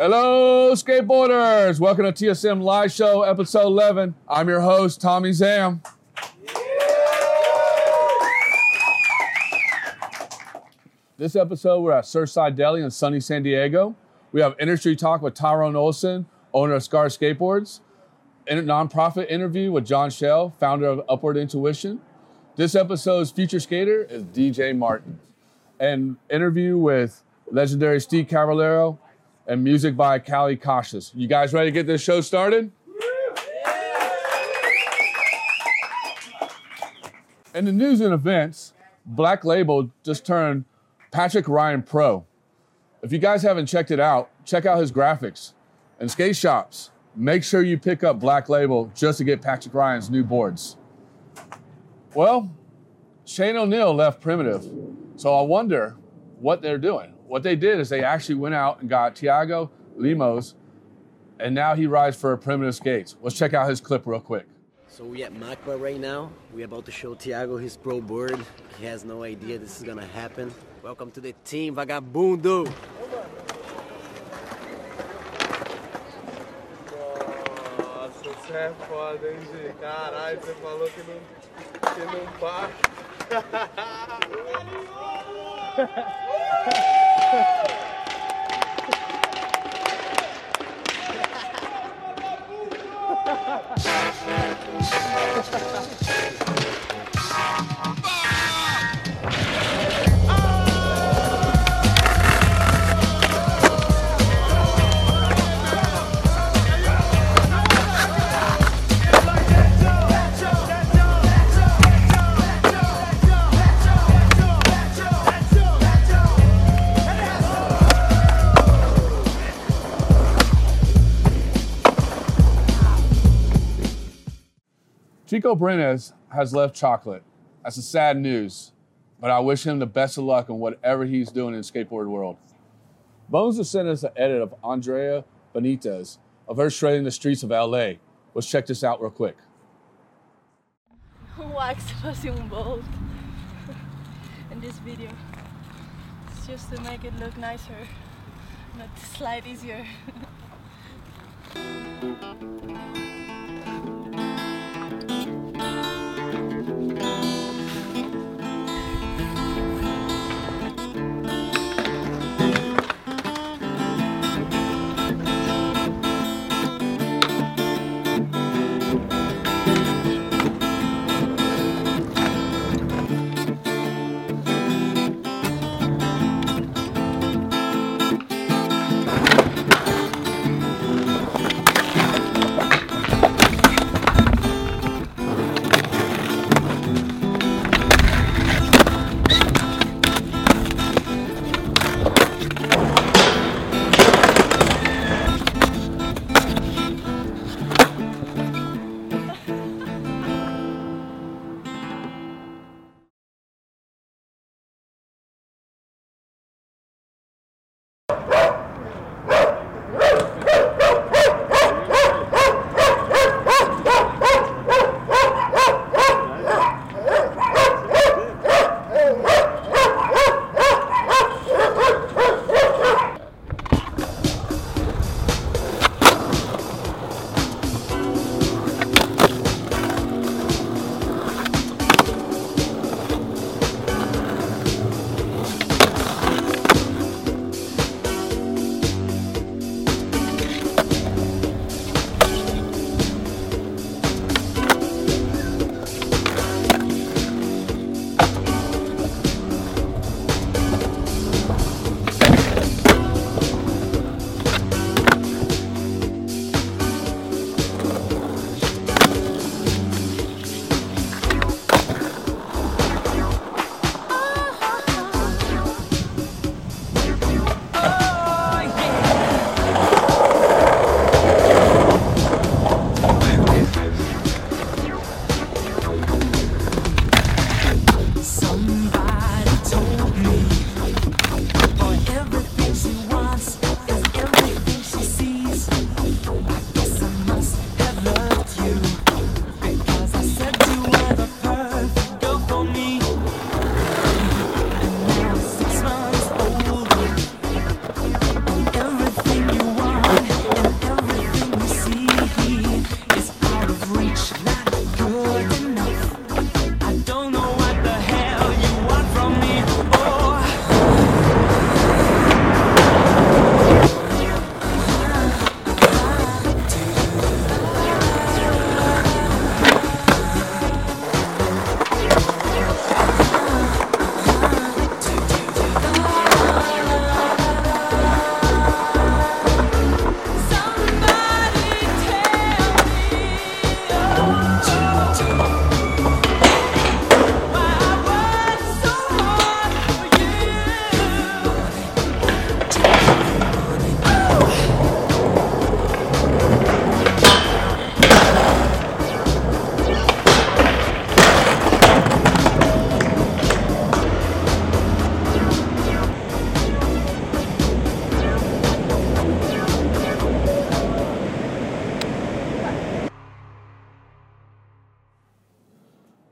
Hello, skateboarders! Welcome to TSM Live Show, episode 11. I'm your host, Tommy Zam. This episode, we're at Surfside Deli in sunny San Diego. We have industry talk with Tyrone Olson, owner of Scar Skateboards, and a nonprofit interview with John Shell, founder of Upward Intuition. This episode's feature skater is DJ Martin, and interview with legendary Steve Caballero, and music by Callie Cautious. You guys ready to get this show started? In the news and events, Black Label just turned Patrick Ryan Pro. If you guys haven't checked it out, check out his graphics. And skate shops, make sure you pick up Black Label just to get Patrick Ryan's new boards. Well, Shane O'Neill left Primitive, so I wonder what they're doing. What they did is they actually went out and got Tiago Lemos, and now he rides for Primitive Skates. Let's check out his clip real quick. So we at MACBA right now. We're about to show Tiago his pro board. He has no idea this is gonna happen. Welcome to the team, vagabundo! Nossa, você é foda, hein, G? Caralho, você falou que não, que não para. Ha ha ha! Chico Brenes has left chocolate. That's a sad news, but I wish him the best of luck in whatever he's doing in the skateboard world. Bones has sent us an edit of Andrea Benitez of her shredding the streets of LA. Let's check this out real quick. Axe fazia um in this video. It's just to make it look nicer, not slide easier.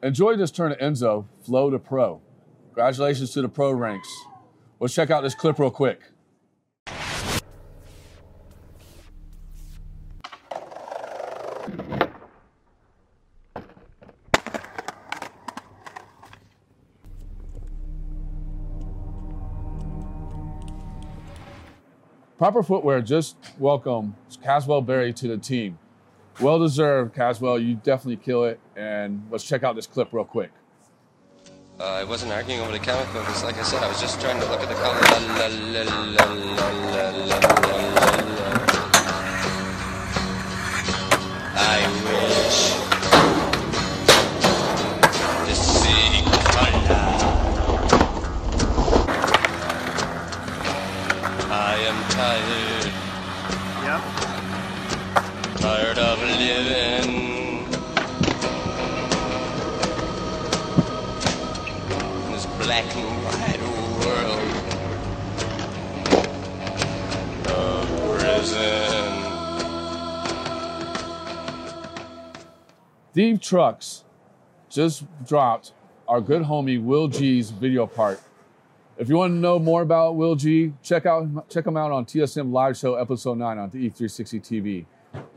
Enjoy this turn to Enzo, flow to pro. Congratulations to the pro ranks. Let's check out this clip real quick. Proper footwear just welcome Caswell Berry to the team. Well deserved, Caswell. You definitely kill it. Let's check out this clip real quick. Uh, I wasn't arguing over the camera because, like I said, I was just trying to look at the color. I wish. Theeve Trucks just dropped our good homie Will G's video part. If you want to know more about Will G, check out check him out on TSM Live Show Episode 9 on the E360 TV.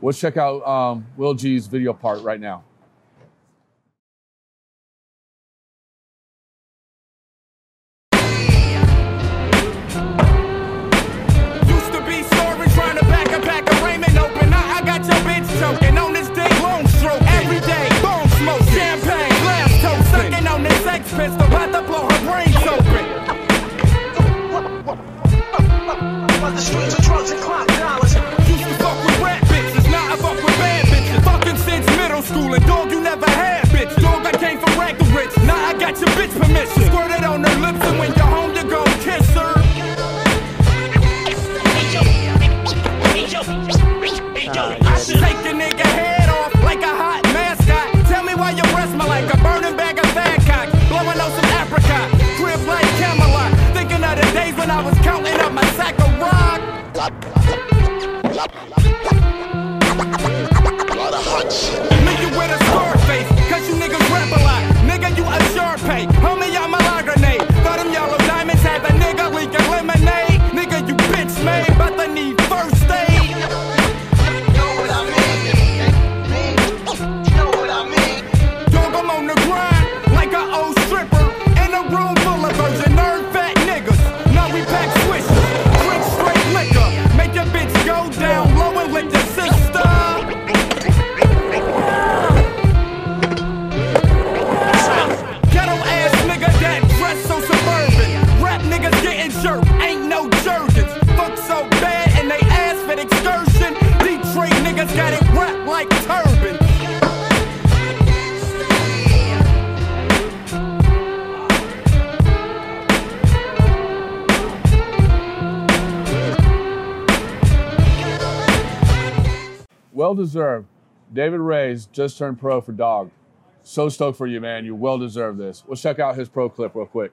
Let's check out um, Will G's video part right now. The to I fuck with. Fucking since middle school, and dog, you never had. Dog, I came rich, now I got your bitch permission. On her lips, and when you're home, you go kiss her. I should take a nigga head off like a hot mascot. Tell me why your breath smell like a burning bag of fat. Blowing on some apricot, crib like Camelot. Thinking of the days when I was counting up my sack lot of hot shit. Nigga, Well deserved. David Ray's just turned pro for dog. So stoked for you, man. You well deserve this. Let's check out his pro clip real quick.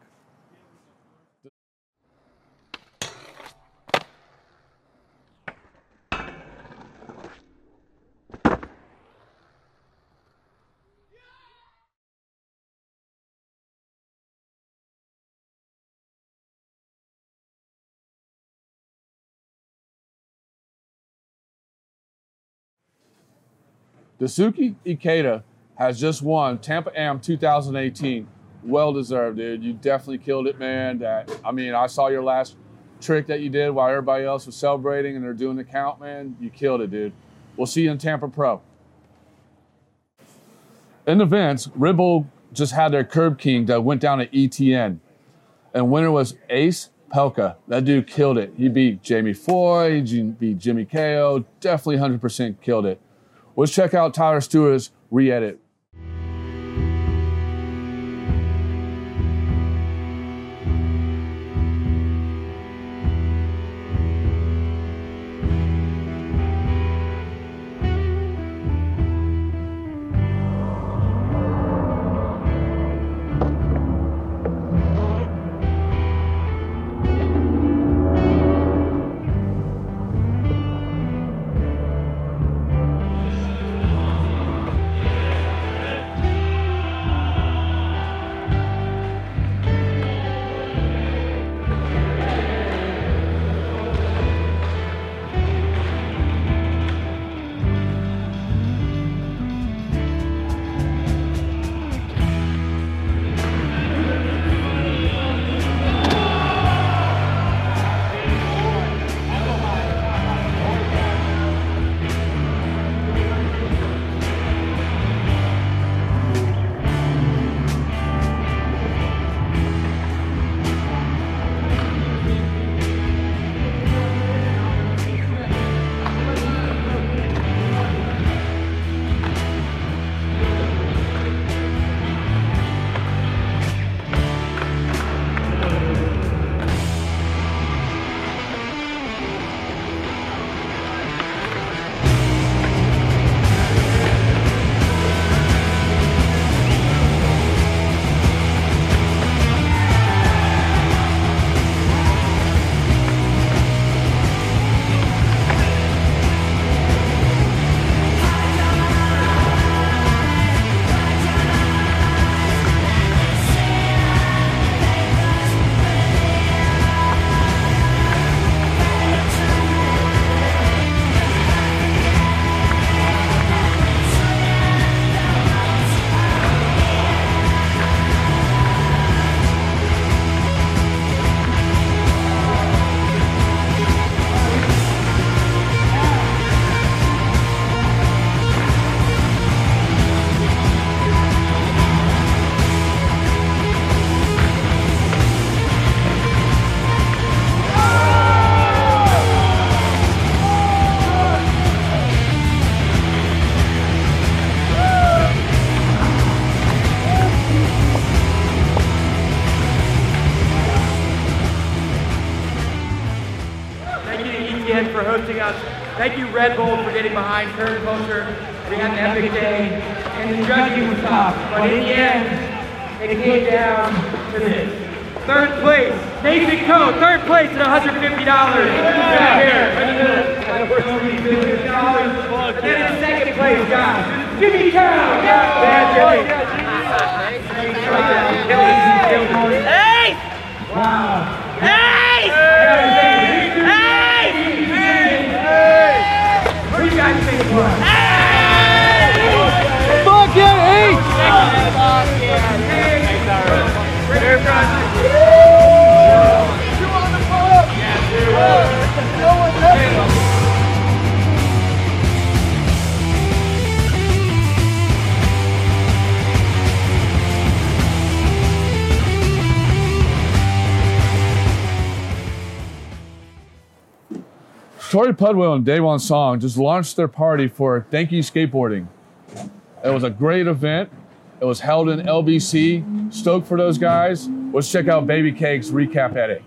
Daiki Ikeda has just won Tampa Am 2018. Well deserved, dude. You definitely killed it, man. That I mean, I saw your last trick that you did while everybody else was celebrating and they're doing the count, man. You killed it, dude. We'll see you in Tampa Pro. In events, Ribble just had their Curb King that went down at ETN. And winner was Ace Pelka. That dude killed it. He beat Jamie Foy, he beat Jimmy KO. Definitely 100% killed it. Let's check out Tyler Stewart's re edit. Thank you, Red Bull, Torey Pudwill and Daewon Song just launched their party for Thank You Skateboarding. It was a great event. It was held in LBC. Stoked for those guys. Let's check out Baby Cake's recap edit.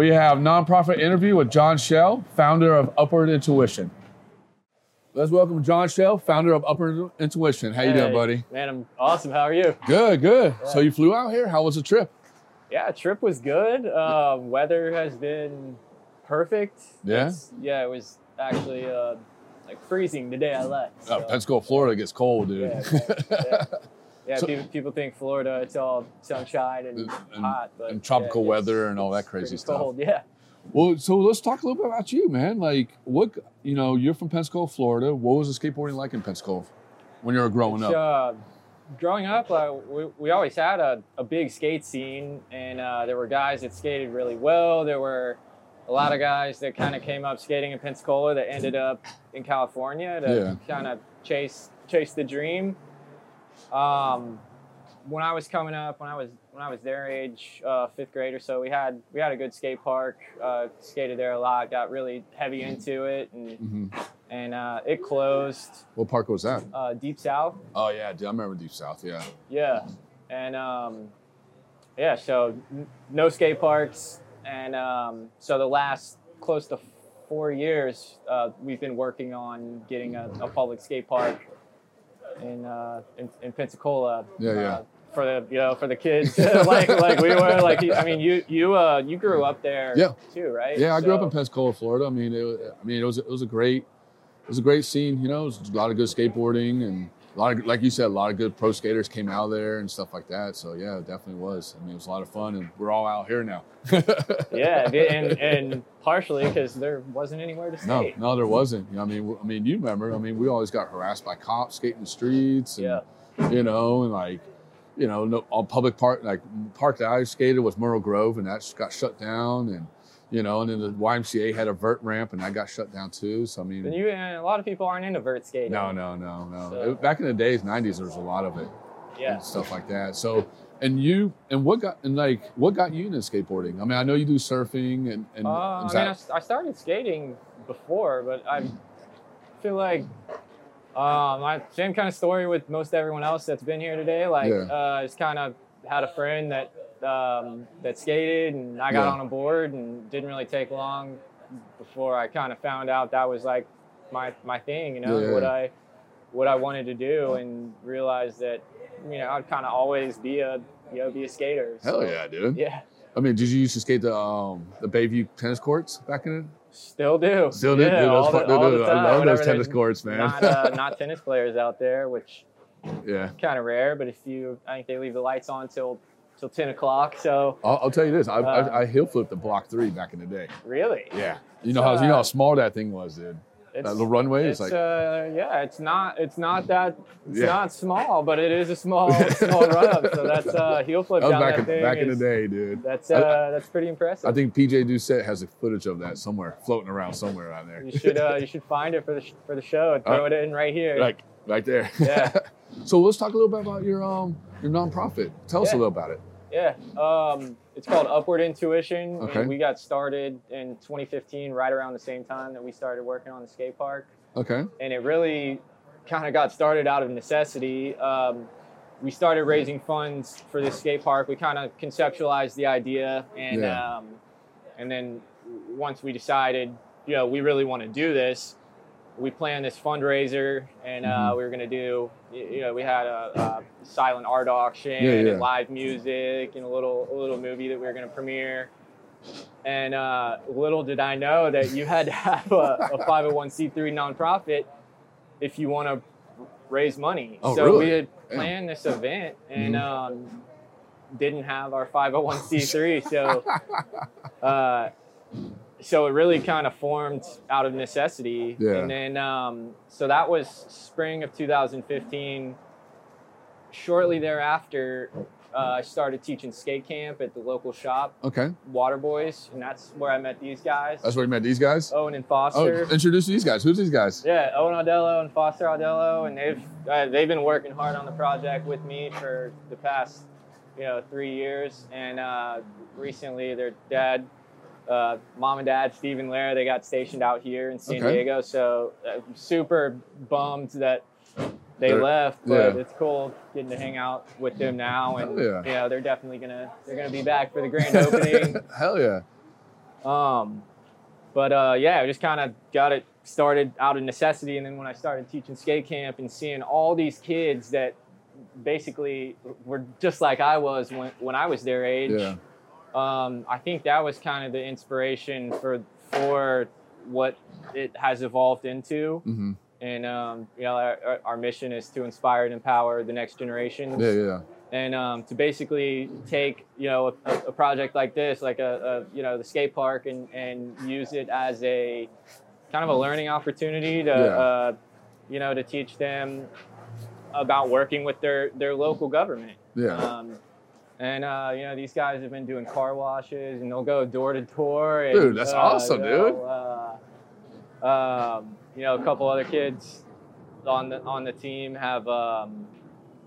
We have nonprofit interview with John Shell, founder of Upward Intuition. Let's welcome John Shell, founder of Upward Intuition. How you doing, buddy? Man, I'm awesome. How are you? Good, good. So you flew out here. How was the trip? Yeah, trip was good. Uh, weather has been perfect. Yeah? It's- yeah, it was actually uh, like freezing the day I left. Uh, so- Pensacola, Florida gets cold, dude. Yeah, yeah. Yeah, So- people, people think Florida it's all sunshine and, And- hot, but and tropical yeah, weather and all that crazy stuff. Cold, yeah. Well, so let's talk a little bit about you, man. Like, what you know, you're from Pensacola, Florida. What was the skateboarding like in Pensacola when you were growing up? uh, growing up, uh, we, we always had a, a big skate scene, and uh, there were guys that skated really well. There were a lot of guys that kind of came up skating in Pensacola that ended up in California to kind of chase chase the dream. Um, when I was coming up, when I was when I was their age, uh, fifth grade or so, we had we had a good skate park. Uh, skated there a lot. Got really heavy into it, and Mhm. and uh, it closed. What park was that? Uh, Deep South. Oh yeah, dude, I remember Deep South. Yeah. Yeah, and um, yeah, so n- no skate parks, and um, so the last close to four years, uh, we've been working on getting a, a public skate park in uh, in, in Pensacola. Yeah, yeah. uh, for the you know for the kids like like we were like I mean you you uh you grew up there Yeah. too right Yeah, I grew up in Pensacola, Florida. I mean, it, wa- I mean, it was it was a great it was a great scene. You know, it was a lot of good skateboarding and a lot of like you said, a lot of good pro skaters came out there and stuff like that. So yeah, it definitely was. I mean, it was a lot of fun, and we're all out here now. yeah and and partially because there wasn't anywhere to skate no, no, there wasn't. You know, I mean, I mean, you remember? I mean, we always got harassed by cops skating the streets. And, Yeah. You know, and like, you know, no, on public park, like park that I skated was Myrtle Grove, and that got shut down. And you know, and then the YMCA had a vert ramp, and that got shut down too. So I mean, and you and a lot of people aren't into vert skating no, no, no, no. So- It- back in the days, '90s, there was a lot of it. Yeah. And stuff like that. So, and you, and what got, and like, what got you into skateboarding? I mean, I know you do surfing, and and Uh, I mean, I, I started skating before, but I feel like Um, I, same kind of story with most everyone else that's been here today. Like, Yeah. uh, just kind of had a friend that um, that skated, and I got Yeah. on a board, and didn't really take long before I kind of found out that was like my my thing. You know, Yeah. what I what I wanted to do, and realized that you know I'd kind of always be a you know be a skater. Hell So, yeah, dude. Yeah, I mean, did you used to skate the um the Bayview tennis courts back in it? still do. Still do. Yeah, dude, all the, all dude, the I love those tennis courts, man. Not uh, not tennis players out there, which yeah. kind of rare. But if you, I think they leave the lights on till till ten o'clock. So I'll, I'll tell you this. I, Uh, I, I heel flipped the block three back in the day. really, Yeah. You know how you know uh, how small that thing was, dude. it's, That little runway is like uh, yeah, it's not it's not that it's Yeah. not small, but it is a small small run up. So that's uh, heel flip that down back that in, thing. back in the day, dude. That's I- uh, that's pretty impressive. I think PJ Doucette has a footage of that somewhere floating around somewhere out there. you should uh, you should find it for the sh- for the show and throw Uh, it in right here. Like right there. Yeah. so let's talk a little bit about your um your nonprofit. Tell us a Yeah. little about it. Yeah, um, it's called Upward Intuition. Okay. And we got started in 2015, right around the same time that we started working on the skate park. Okay. And it really kind of got started out of necessity. Um, we started raising funds for this skate park. We kind of conceptualized the idea, and Yeah. um, and then once we decided, you know, we really want to do this, we planned this fundraiser, and uh, Mhm. we were going to do you know, we had a, a silent art auction Yeah, yeah. and live music and a little a little movie that we were going to premiere. And uh, little did I know that you had to have a, a 501c3 nonprofit if you want to raise money. Oh, so really? we had Damn. planned this event and Mhm. um, didn't have our 501c3. so uh, so it really kind of formed out of necessity. Yeah. And then um, so that was spring of 2015. Shortly thereafter, uh, I started teaching skate camp at the local shop, Okay. Waterboyz, and that's where I met these guys, That's where you met these guys? Owen and Foster. Oh, introduce these guys. Who's these guys? Yeah, Owen Audello and Foster Audello, and they've uh, they've been working hard on the project with me for the past you know three years, and uh, recently their dad, uh, mom and dad, Steve and Lara, they got stationed out here in San Okay. Diego. So uh, I'm super bummed that they They're- left, but yeah. it's cool getting to hang out with them now, and Hell yeah. you know they're definitely gonna they're gonna be back for the grand opening. Hell yeah. Um, but uh, yeah, I just kind of got it started out of necessity, and then when I started teaching skate camp and seeing all these kids that basically were just like I was when when I was their age, Yeah. Um, I think that was kind of the inspiration for for what it has evolved into. hmm And um, you know, our, our- our mission is to inspire and empower the next generation. Yeah, yeah. and um, to basically take you know a, a project like this, like a, a you know the skate park, and and use it as a kind of a learning opportunity to Yeah. uh, you know to teach them about working with their their local government. Yeah. Um, and uh, you know these guys have been doing car washes, and they'll go door to door. and, Dude, that's uh, awesome, dude. Uh, um, you know, a couple other kids on the on the team have um,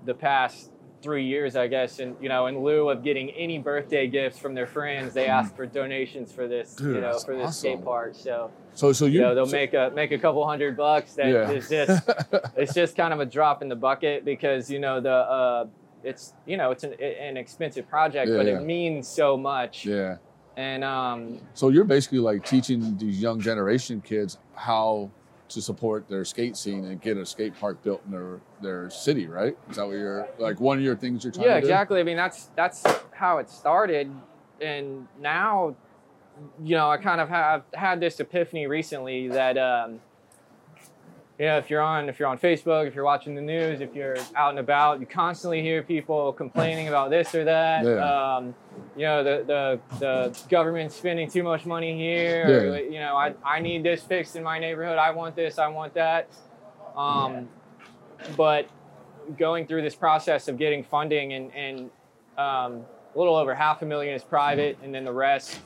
the past three years, I guess, and you know, in lieu of getting any birthday gifts from their friends, they ask for donations for this, Dude, you know, for this skate park. So So, so you, you know, they'll so- make a make a couple hundred bucks. That Yeah. is just it's just kind of a drop in the bucket because you know the uh, it's you know it's an, an expensive project, Yeah, but yeah. it means so much. yeah. And um, So you're basically like teaching these young generation kids how to support their skate scene and get a skate park built in their their city, right? Is that what you're like? One of your things you're trying yeah, do? exactly. I mean, that's that's how it started, and now, you know, I kind of have had this epiphany recently that, um, you know, if you're on if you're on Facebook, if you're watching the news, if you're out and about, you constantly hear people complaining about this or that. Yeah. Um, you know, the, the the government's spending too much money here. or, Yeah. you know, I I need this fixed in my neighborhood. I want this. I want that. Um, but going through this process of getting funding and, and um, a little over half a million is private and then the rest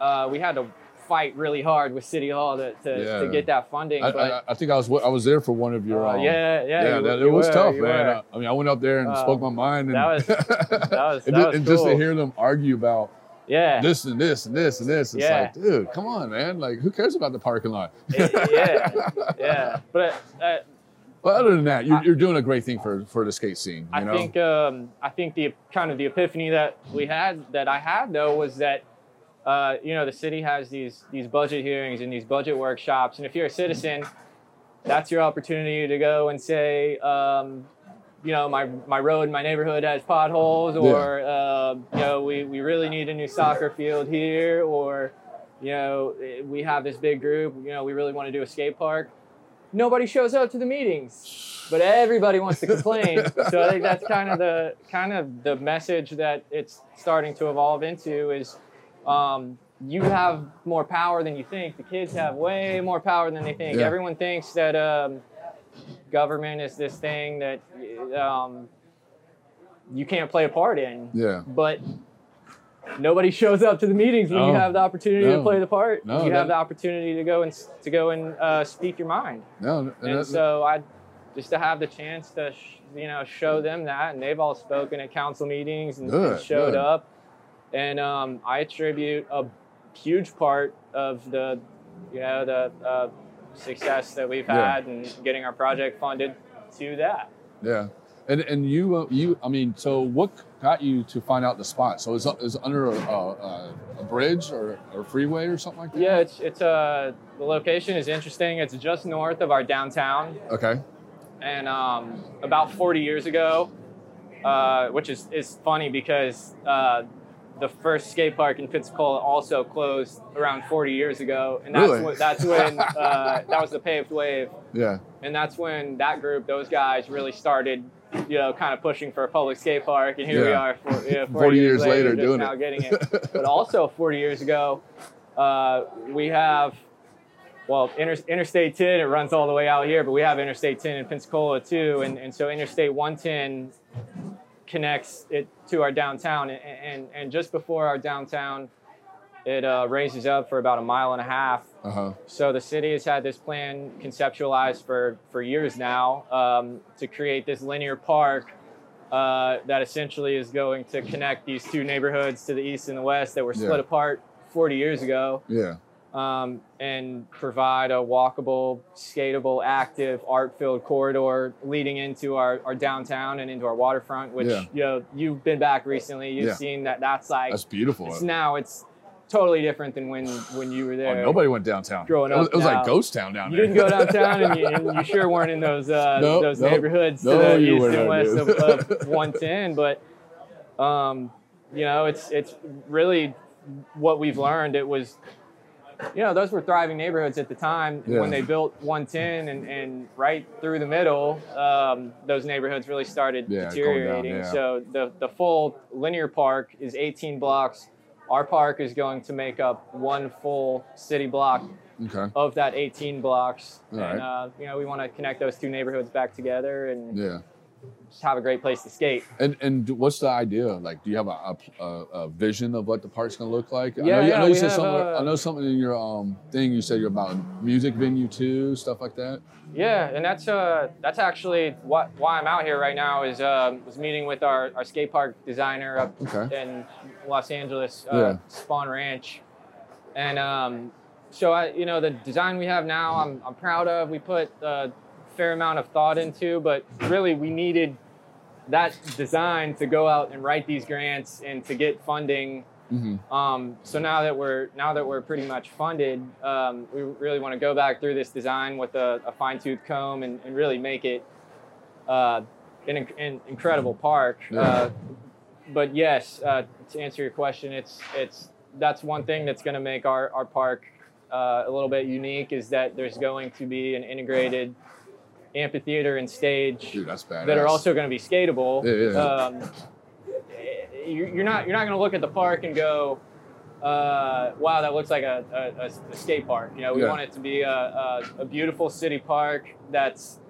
uh, we had to fight really hard with city hall to, to, Yeah. to get that funding I, but I, I think I was I was there for one of your. uh, um, yeah yeah yeah, you- that, you it was were, tough, man. I, I mean, I went up there and Um, spoke my mind, and that was- that was- and, that ju- was and just to hear them argue about yeah this and this and this and this, it's Yeah. like, dude, come on, man. Like, who cares about the parking lot? It- yeah yeah but uh, Well, other than that, you're, you're doing a great thing for for the skate scene. You I know? think um, I think the kind of the epiphany that we had that I had though was that uh, you know the city has these these budget hearings and these budget workshops, and if you're a citizen, that's your opportunity to go and say, um, you know, my my road my neighborhood has potholes, or uh, you know, we we really need a new soccer field here, or you know, we have this big group, you know, we really want to do a skate park. Nobody shows up to the meetings, but everybody wants to complain. so I think that's kind of the kind of the message that it's starting to evolve into is um, you have more power than you think. The kids have way more power than they think. Yeah. Everyone thinks that um, government is this thing that um, you can't play a part in. Yeah. But nobody shows up to the meetings when you have the opportunity to play the part. No, you have the opportunity to go and to go and uh, speak your mind. No, and And that- so I just to have the chance to sh- you know show them that, and they've all spoken at council meetings and, and showed good. up. And um, I attribute a huge part of the you know the uh, success that we've had and getting our project funded to that. Yeah, and and you uh, you I mean, so what got you to find out the spot? So is is under a, a, a bridge or or freeway or something like that? Yeah, it's it's uh the location is interesting. It's just north of our downtown, Okay. and um, about 40 years ago, uh, which is is funny because uh, the first skate park in Pensacola also closed around 40 years ago, and that's Really? when, that's when uh, that was the paved wave, Yeah. and that's when that group, those guys, really started. You know, kind of pushing for a public skate park, and here we are, for, you know, 40, 40 years later just doing now it. getting it. But also, 40 years ago, uh, we have well, inter, Interstate 10, it runs all the way out here, but we have Interstate 10 in Pensacola too. And, and so Interstate 110 connects it to our downtown. And, and, and just before our downtown, it uh, raises up for about a mile and a half. Uh huh. So the city has had this plan conceptualized for, for years now um, to create this linear park uh, that essentially is going to connect these two neighborhoods to the east and the west that were split Yeah. apart 40 years ago Yeah. Um, and provide a walkable, skatable, active, art-filled corridor leading into our, our downtown and into our waterfront. Which Yeah. you know you've been back recently, you've Yeah. seen that that's like That's beautiful. it's now it's totally different than when when you were Oh, there. nobody went downtown. growing It was, up it was like ghost town down there. You didn't go downtown, and you, and you sure weren't in those uh, Nope, those nope. neighborhoods No, to the east and west of, of 110. But um, you know, it's it's really what we've learned. It was, you know, those were thriving neighborhoods at the time Yeah. when they built 110, and, and right through the middle, um, those neighborhoods really started Yeah, going down, deteriorating. yeah. So the the full linear park is 18 blocks. Our park is going to make up one full city block Okay. of that 18 blocks. All and, right. uh, you know, we want to connect those two neighborhoods back together and Yeah. Just have a great place to skate. And and what's the idea? Like, do you have a, a, a vision of what the park's gonna look like? I Yeah, know, you- yeah, I know you said something. uh, I know something in your um thing. You said you're about music venue too, stuff like that. Yeah, and that's uh that's actually what why I'm out here right now is um was meeting with our, our skate park designer up Okay. in Los Angeles, uh, Yeah. Spohn Ranch, and um so I you know the design we have now I'm I'm proud of. We put a fair amount of thought into, but really we needed that design to go out and write these grants and to get funding Mm-hmm. um, so now that we're now that we're pretty much funded, um, we really want to go back through this design with a, a fine tooth comb and, and really make it uh, an, an incredible park. Yeah. Uh, but yes, uh, to answer your question, it's it's that's one thing that's going to make our our park uh, a little bit unique is that there's going to be an integrated amphitheater and stage Dude, that are also going to be skatable. Yeah, yeah. Um, you- you're not you're not going to look at the park and go, uh, "Wow, that looks like a, a, a- a skate park." You know, we Yeah. want it to be a, a, a beautiful city park that's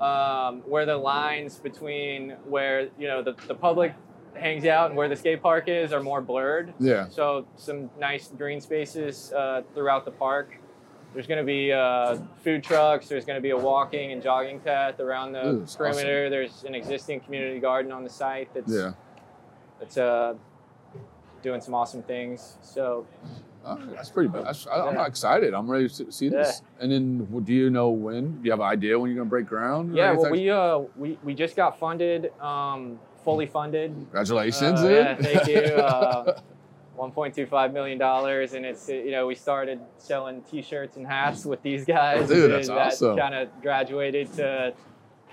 um, where the lines between where you know the, the public hangs out and where the skate park is are more blurred. Yeah. So some nice green spaces uh, throughout the park. There's going to be uh, food trucks. There's going to be a walking and jogging path around the Ooh, perimeter. There's an existing community garden on the site that's Yeah. that's uh, doing some awesome things. So Oh, that's pretty bad. That's, I, I'm excited. I'm ready to see this. And then, do you know when? Do you have an idea when you're gonna break ground? Yeah, well, we uh we, we just got funded, um, fully funded. Congratulations, Uh, yeah, thank you. Uh, 1.25 million dollars, and it's you know we started selling T-shirts and hats with these guys. Dude, that's and awesome. That kind of graduated to.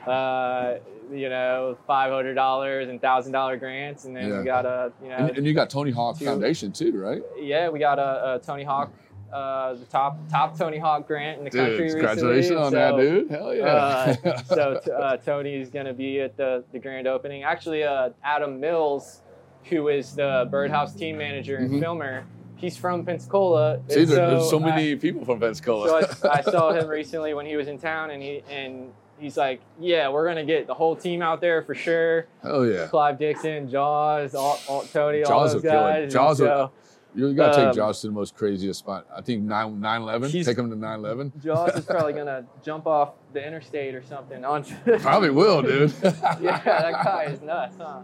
Uh, you know, five hundred dollars and thousand dollar grants, and then Yeah. we got a, you know, and, and you got Tony Hawk Two- Foundation too, right? yeah, we got a, a Tony Hawk, uh, the top top Tony Hawk grant in the country Dude, recently. congratulations on so, that, dude. Hell yeah. Uh, so t- uh, Tony's gonna be at the the grand opening. Actually, uh, Adam Mills, who is the Birdhouse team manager and Mhm. filmer, he's from Pensacola. See, there- there's so I- many people from Pensacola. so I, I saw him recently when he was in town, and he and he's like, "Yeah, we're gonna get the whole team out there for sure." Hell yeah. Clive Dixon, Jaws, all, all, Tony, all those will kill it. guys. Jaws so- You gotta take Um, Josh to the most craziest spot. I think 9 9 11. He's- Take him to 9 11. Jaws is probably gonna jump off the interstate or something. On Probably will, dude. yeah, that guy is nuts, huh?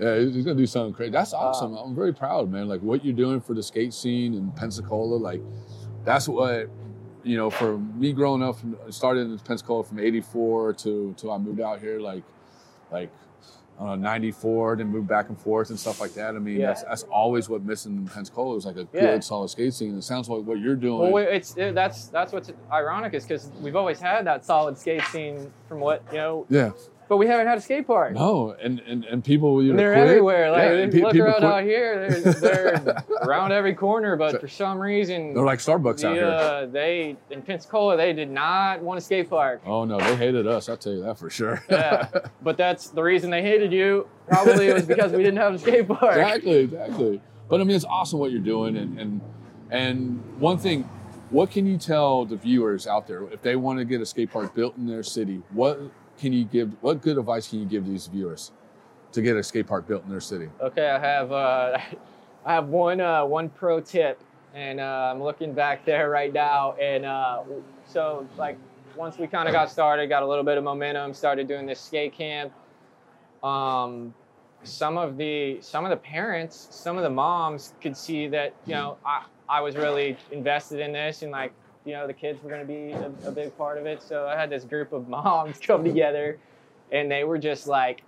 Yeah, he's gonna do something crazy. That's awesome. I'm very proud, man. Like what you're doing for the skate scene in Pensacola, like that's what you know. For me growing up, from, started in Pensacola from '84 to till I moved out here, like like I don't know, '94, then moved back and forth and stuff like that. I mean, Yeah. that's that's always what missing in Pensacola was like a Yeah. good, solid skate scene. It sounds like what you're doing. Well, it's it, that's that's what's ironic is because we've always had that solid skate scene from what you know, yeah, but we haven't had a skate park. no, and and, and people you know, they're quit. everywhere. Like Yeah, and pe- look people around quit. out here, they're, they're around every corner. But for some reason, They're like Starbucks out the, here. uh, they in Pensacola they did not want a skate park. Oh no, they hated us. I'll tell you that for sure. Yeah, but that's the reason they hated you. Probably it was because we didn't have a skate park. exactly, exactly. But I mean, it's awesome what you're doing, and and and one thing, what can you tell the viewers out there if they want to get a skate park built in their city? What can you give? What good advice can you give these viewers to get a skate park built in their city? Okay, I have uh, I have one uh, one pro tip, and uh, I'm looking back there right now. And uh, so, like, once we kind of got started, got a little bit of momentum, started doing this skate camp. Um, some of the some of the parents, some of the moms could see that you know I I was really invested in this, and like you know the kids were going to be a, a big part of it. So I had this group of moms come together, and they were just like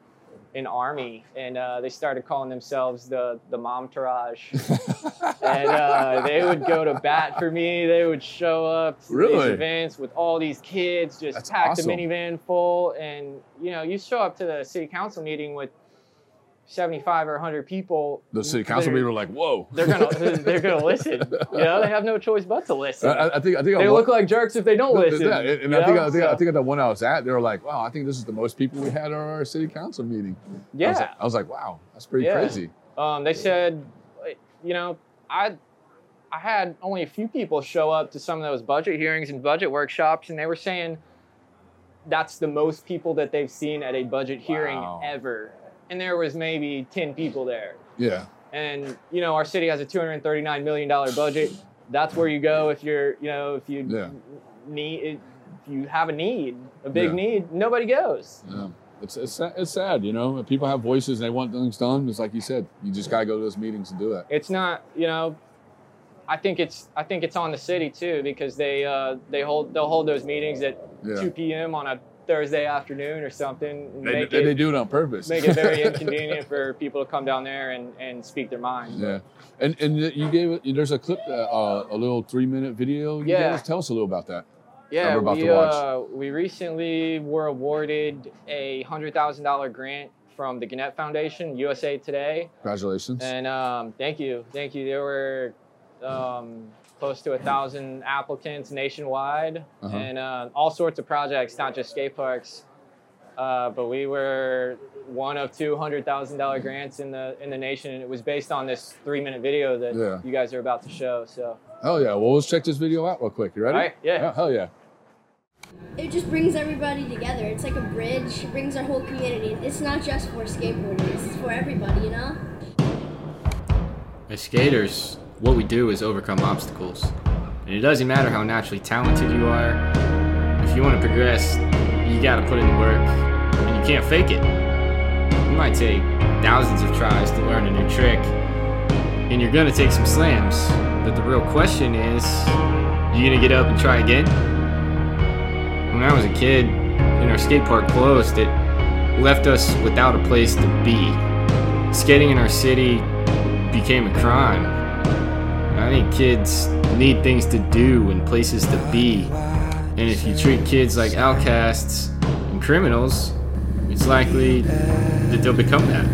an army, and uh, they started calling themselves the the mom tourage. and uh, they would go to bat for me. They would show up to Really? these events with all these kids, just That's packed awesome. the minivan full. And you know, you show up to the city council meeting with 75 or 100 people. The city council people are like, "Whoa." They're gonna they're gonna listen. You know, they have no choice but to listen. I, I think I think I they wa- look like jerks if they don't listen. Yeah, and I think know? I think I think at the one I was at, they were like, "Wow, I think this is the most people we had at our city council meeting." I was Yeah. like, I was like "Wow, that's pretty Yeah. crazy." Um, they said, you know, I I had only a few people show up to some of those budget hearings and budget workshops, and they were saying that's the most people that they've seen at a budget hearing Wow. ever. And there was maybe 10 people there. Yeah, And, you know, our city has a $239 million budget. That's where you go if you're, you know, if you Yeah. need, if you have a need, a big Yeah. need, nobody goes. yeah. It's it's it's sad, you know. People have voices and they want things done. It's like you said, you just gotta go to those meetings and do that. it's not you know i think it's i think it's on the city too because they uh they hold they'll hold those meetings at Yeah. 2 p.m on a thursday afternoon or something They, make they, it they do it on purpose. make it very inconvenient for people to come down there and and speak their mind Yeah, and and you gave it. There's a clip, uh, uh, a little three minute video. You Yeah. Tell us a little about that. yeah we're about we, to watch. uh, we recently were awarded a hundred thousand dollar grant from the Gannett Foundation, USA Today, Congratulations. And um, thank you, thank you. There were um, close to a thousand applicants nationwide, Uh-huh. and uh, all sorts of projects, not just skate parks. Uh, but we were one of two hundred thousand dollar grants in the in the nation, and it was based on this three minute video that Yeah. you guys are about to show. So hell yeah. Well, let's check this video out real quick. You ready? All right, yeah. Hell yeah. It just brings everybody together. It's like a bridge. It brings our whole community. It's not just for skateboarders. It's for everybody, you know? As skaters, what we do is overcome obstacles. And it doesn't matter how naturally talented you are, if you want to progress, you gotta put in the work, and you can't fake it. You might take thousands of tries to learn a new trick, and you're gonna take some slams, But the real question is, you gonna get up and try again? When I was a kid, and our skate park closed, it left us without a place to be. Skating in our city became a crime. Think kids need things to do and places to be. And if you treat kids like outcasts and criminals, it's likely that they'll become that.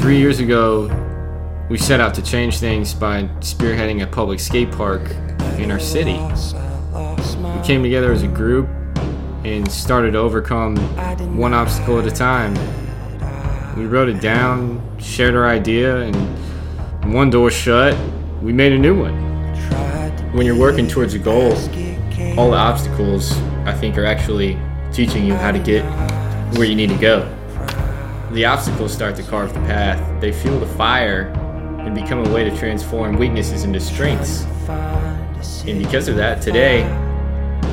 Three years ago, we set out to change things by spearheading a public skate park in our city. We came together as a group and started to overcome one obstacle at a time. We wrote it down, shared our idea, and one door shut, we made a new one. When you're working towards a goal, all the obstacles, I think, are actually teaching you how to get where you need to go. The obstacles start to carve the path, they fuel the fire and become a way to transform weaknesses into strengths. And because of that, today,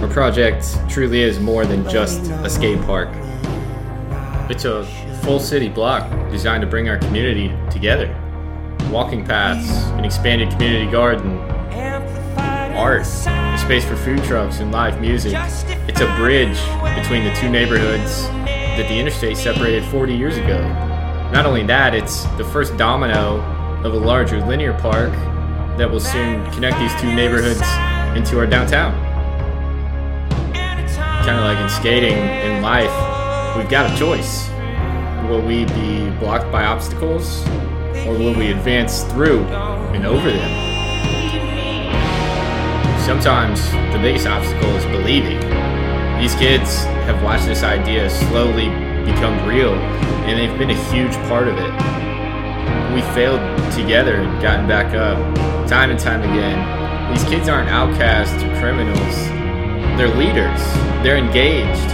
our project truly is more than just a skate park. It's a full city block designed to bring our community together. Walking paths, an expanded community garden, art, a space for food trucks and live music. It's a bridge between the two neighborhoods that the interstate separated 40 years ago. Not only that, it's the first domino of a larger linear park that will soon connect these two neighborhoods into our downtown. Kind of like in skating, in life, we've got a choice. Will we be blocked by obstacles, or will we advance through and over them? Sometimes the biggest obstacle is believing. These kids have watched this idea slowly become real, and they've been a huge part of it. We failed together and gotten back up time and time again. These kids aren't outcasts or criminals, they're leaders, they're engaged,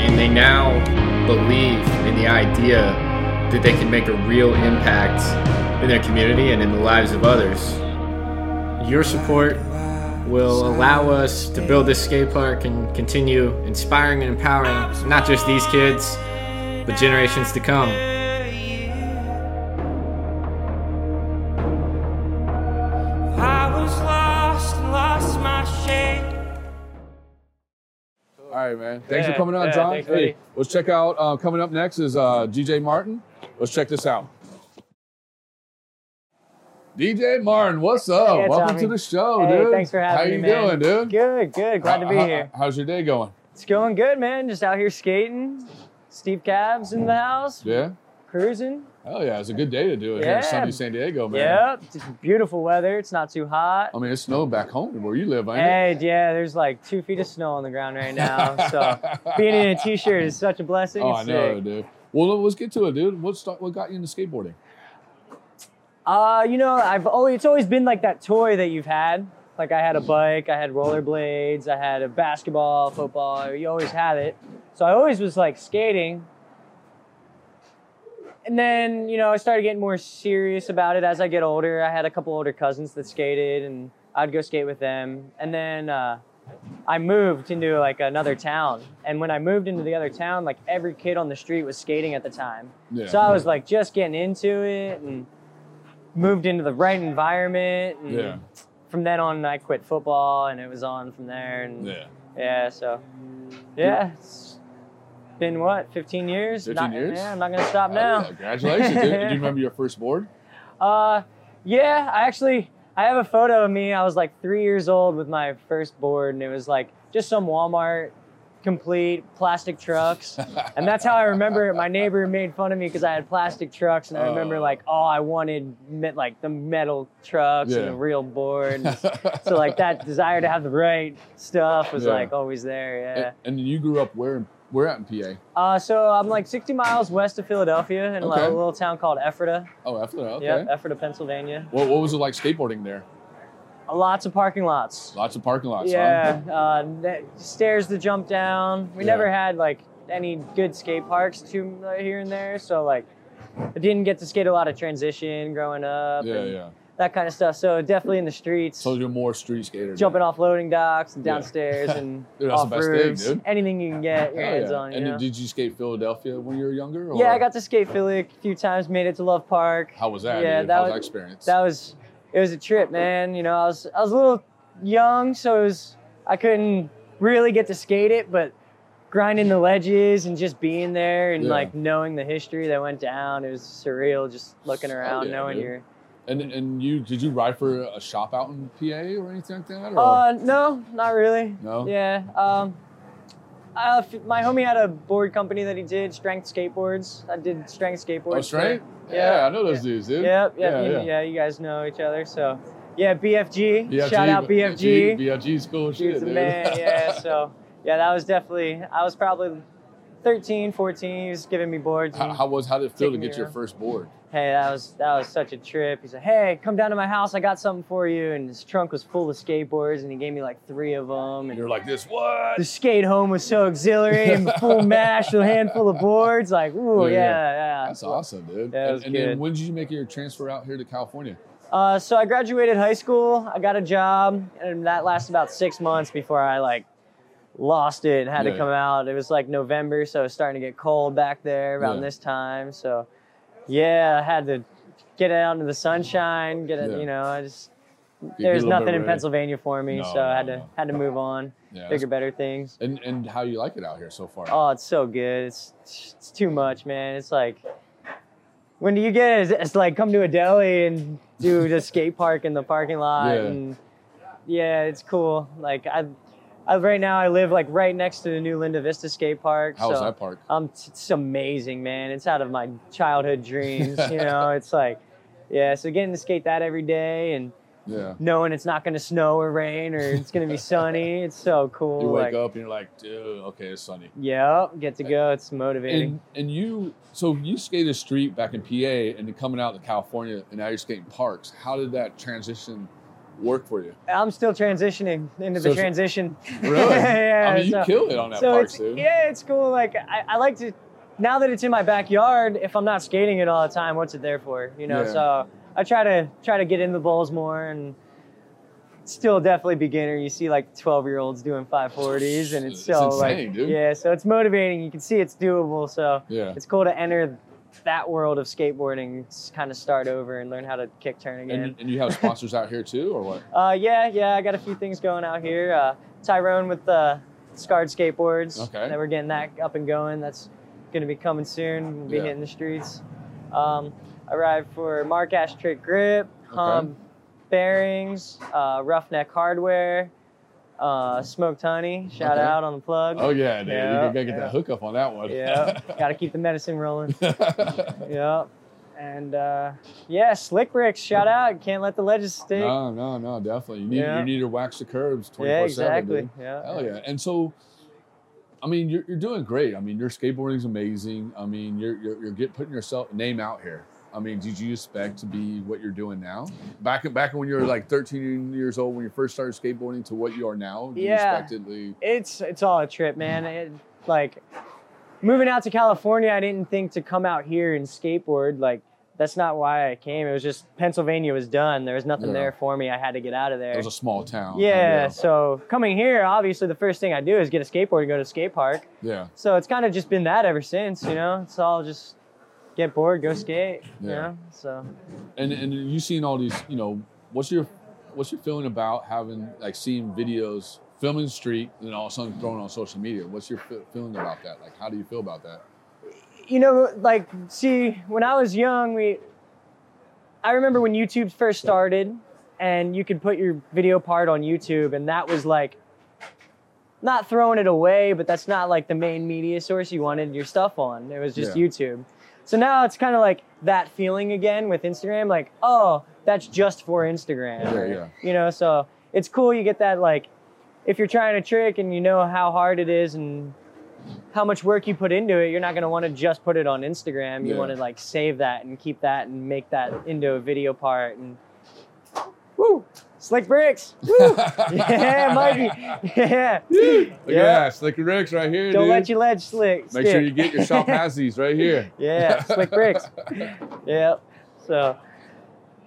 and they now believe in the idea that they can make a real impact in their community and in the lives of others. Your support will allow us to build this skate park and continue inspiring and empowering not just these kids, but generations to come. I was lost and lost my shape. All right, man. Thanks for coming on, yeah, John. thanks, hey, let's check out. Uh, coming up next is uh, DJ Martin. Let's check this out. DJ Martin, what's up? Hey, Welcome Tommy. to the show, Hey, dude. thanks for having me. How you doing, dude? Good, good. Glad to be How- how- here. How's your day going? It's going good, man. Just out here skating. Steve Cabs in the house. Yeah. Cruising. Oh yeah, it's a good day to do it here in Yeah. sunny San Diego, man. Yep. Just beautiful weather. It's not too hot. I mean, it's snowing back home where you live, ain't it? Hey, yeah, there's like two feet of snow on the ground right now. So being in a t-shirt is such a blessing. Oh, It's I know, sick. dude. Well, let's get to it, dude. What start, What got you into skateboarding? Uh, you know, I've always it's always been like that toy that you've had. Like I had a bike, I had rollerblades, I had a basketball, football. You always had it. So I always was like skating. And then, you know, I started getting more serious about it as I get older. I had a couple older cousins that skated and I'd go skate with them. And then uh, I moved into like another town. And when I moved into the other town, like every kid on the street was skating at the time. Yeah. So I was like just getting into it and moved into the right environment. And Yeah. From then on, I quit football, and it was on from there. And Yeah. yeah, so yeah, it's been what 15 years. 15 Not- years? Yeah, I'm not gonna stop Oh, now. yeah, Congratulations, dude. Do you remember your first board? Uh, yeah, I actually I have a photo of me. I was like three years old with my first board, and it was like just some Walmart complete plastic trucks, and that's how I remember it. My neighbor made fun of me because I had plastic trucks, and I remember like, oh, I wanted like the metal trucks Yeah. and the real board. So like that desire to have the right stuff was Yeah. like always there. Yeah. And, and you grew up where? in- Where at in PA? Uh, so I'm like 60 miles west of Philadelphia in like a little town called Ephrata. Oh, that. Okay. Yep, Ephrata, Pennsylvania. What, what was it like skateboarding there? Lots of parking lots. Lots of parking lots. yeah, Huh? uh, stairs to jump down. We Yeah. never had like any good skate parks to, uh, here and there, so like I didn't get to skate a lot of transition growing up. Yeah, and yeah. That kind of stuff. So definitely in the streets, So you're more street skater. jumping off loading docks and Yeah. downstairs and Dude, off thing, roofs. dude. Anything you can get your hands yeah. on. You And know? did you skate Philadelphia when you were younger? Or? Yeah, I got to skate Philly a few times. Made it to Love Park. How was that? Yeah, dude? that How was that experience? That was it was a trip, man. You know, I was I was a little young, so it was I couldn't really get to skate it, but grinding the ledges and just being there and Yeah. like knowing the history that went down, it was surreal. Just looking around, yeah, knowing dude. you're. And and you did you ride for a shop out in PA or anything like that? Or? Uh, no, not really. No? Yeah. Um, uh, my homie had a board company that he did, Strength Skateboards. I did Strength Skateboards. oh, straight? for- Yeah, I know those dudes, dude. Yep, yep, Yeah, you, yeah. yeah. you guys know each other. So, yeah, BFG. BFG, Shout out BFG. BFG's cool Dude's shit, dude. man, yeah. So, yeah, that was definitely, I was probably 13, 14. He was giving me boards. how, how was how did it feel to get your first board? Hey, that was that was such a trip. He said, "Hey, come down to my house. I got something for you." And his trunk was full of skateboards, and he gave me like three of them. And you're like, "This what?" The skate home was so exhilarating. full mash, a handful of boards. Like, ooh, Yeah, yeah, yeah. That's awesome, dude. And and then when did you make your transfer out here to California? Uh, so I graduated high school. I got a job, and that lasted about six months before I like lost it and had Yeah. to come out. It was like November, so it was starting to get cold back there around Yeah. this time. So, yeah, I had to get out into the sunshine. Get it, Yeah. you know. I just Get- get a there's nothing in. Pennsylvania for me, No, so I had to no. had to move on, Yeah, bigger, better things. And and how you like it out here so far? Oh, it's so good. It's it's too much, man. It's like when do you get it? It's, it's like come to a deli and do the skate park in the parking lot, Yeah. and yeah, it's cool. Like I, I right now I live like right next to the new Linda Vista skate park. How's so, that park? Um, it's, it's amazing, man. It's out of my childhood dreams. you know, it's like, yeah. So getting to skate that every day and Yeah. knowing it's not going to snow or rain or it's going to be sunny, it's so cool. You wake like, up and you're like, dude, okay, it's sunny. Yeah, get to go. It's motivating. And and you so you skated street back in PA and then coming out to California and now you're skating parks. How did that transition work for you? I'm still transitioning into So the transition. Really? yeah, I mean, you so- killed it on that so parks, it's, dude. Yeah, it's cool. Like I, I like to now that it's in my backyard. If I'm not skating it all the time, what's it there for? You know. Yeah. So I try to try to get in the bowls more and. Still definitely beginner. You see like 12 year olds doing 540s, and it's It's so insane, like dude. yeah. So it's motivating. You can see it's doable. So Yeah. it's cool to enter that world of skateboarding, kind of start over and learn how to kick turn again. And, and you have sponsors out here too, or what? Uh, yeah, yeah, I got a few things going out here. Uh, Tyrone with the Scarred Skateboards. Okay. That we're getting that up and going. That's going to be coming soon. We'll be Yeah. hitting the streets. Um, I ride for Mark Ash Trick Grip, Hum Bearings, uh, Roughneck Hardware, uh, Smoked Honey. Shout Okay. out on the plug. Oh yeah, dude. Yeah, you gotta get yeah. that hookup on that one. Yeah, got to keep the medicine rolling. yeah. And uh, yeah, Slick Bricks, shout out. Can't let the ledges stick. No, no, no, definitely. You need Yeah. you need to wax the curbs twenty Yeah, four seven. exactly. Yeah. Hell yeah. And so I mean you're, you're doing great. I mean your skateboarding's amazing. I mean you're you're, you're get, putting yourself name out here. I mean, did you expect to be what you're doing now? Back back when you were like 13 years old when you first started skateboarding to what you are now? Did Yeah. It's it's all a trip, man. It, like moving out to California, I didn't think to come out here and skateboard. Like that's not why I came. It was just Pennsylvania was done. There was nothing Yeah. there for me. I had to get out of there. it was a small town. yeah, so coming here, obviously the first thing I do is get a skateboard and go to a skate park. Yeah. So it's kind of just been that ever since, you know. It's all just get bored, go skate, you Yeah. know. So And and you seen all these, you know, what's your what's your feeling about having like seeing videos filming the street and then all of a sudden thrown on social media? What's your feeling about that? Like how do you feel about that? you know, like, see, when I was young, we, I remember when YouTube first started, and you could put your video part on YouTube, and that was like, not throwing it away, but that's not like the main media source you wanted your stuff on. It was just Yeah. YouTube. So now it's kind of like that feeling again with Instagram, like, oh, that's just for Instagram. Yeah, or, yeah. You know, so it's cool. You get that like, if you're trying a trick and you know how hard it is and how much work you put into it, you're not gonna want to just put it on Instagram. You Yeah. want to like save that and keep that and make that into a video part and woo, slick bricks. Yeah, might be. Yeah. Look yeah. at that, Slick Bricks right here, Don't dude. let your ledge slick. Make sure you get your shop has these right here. yeah, slick bricks. yeah. So,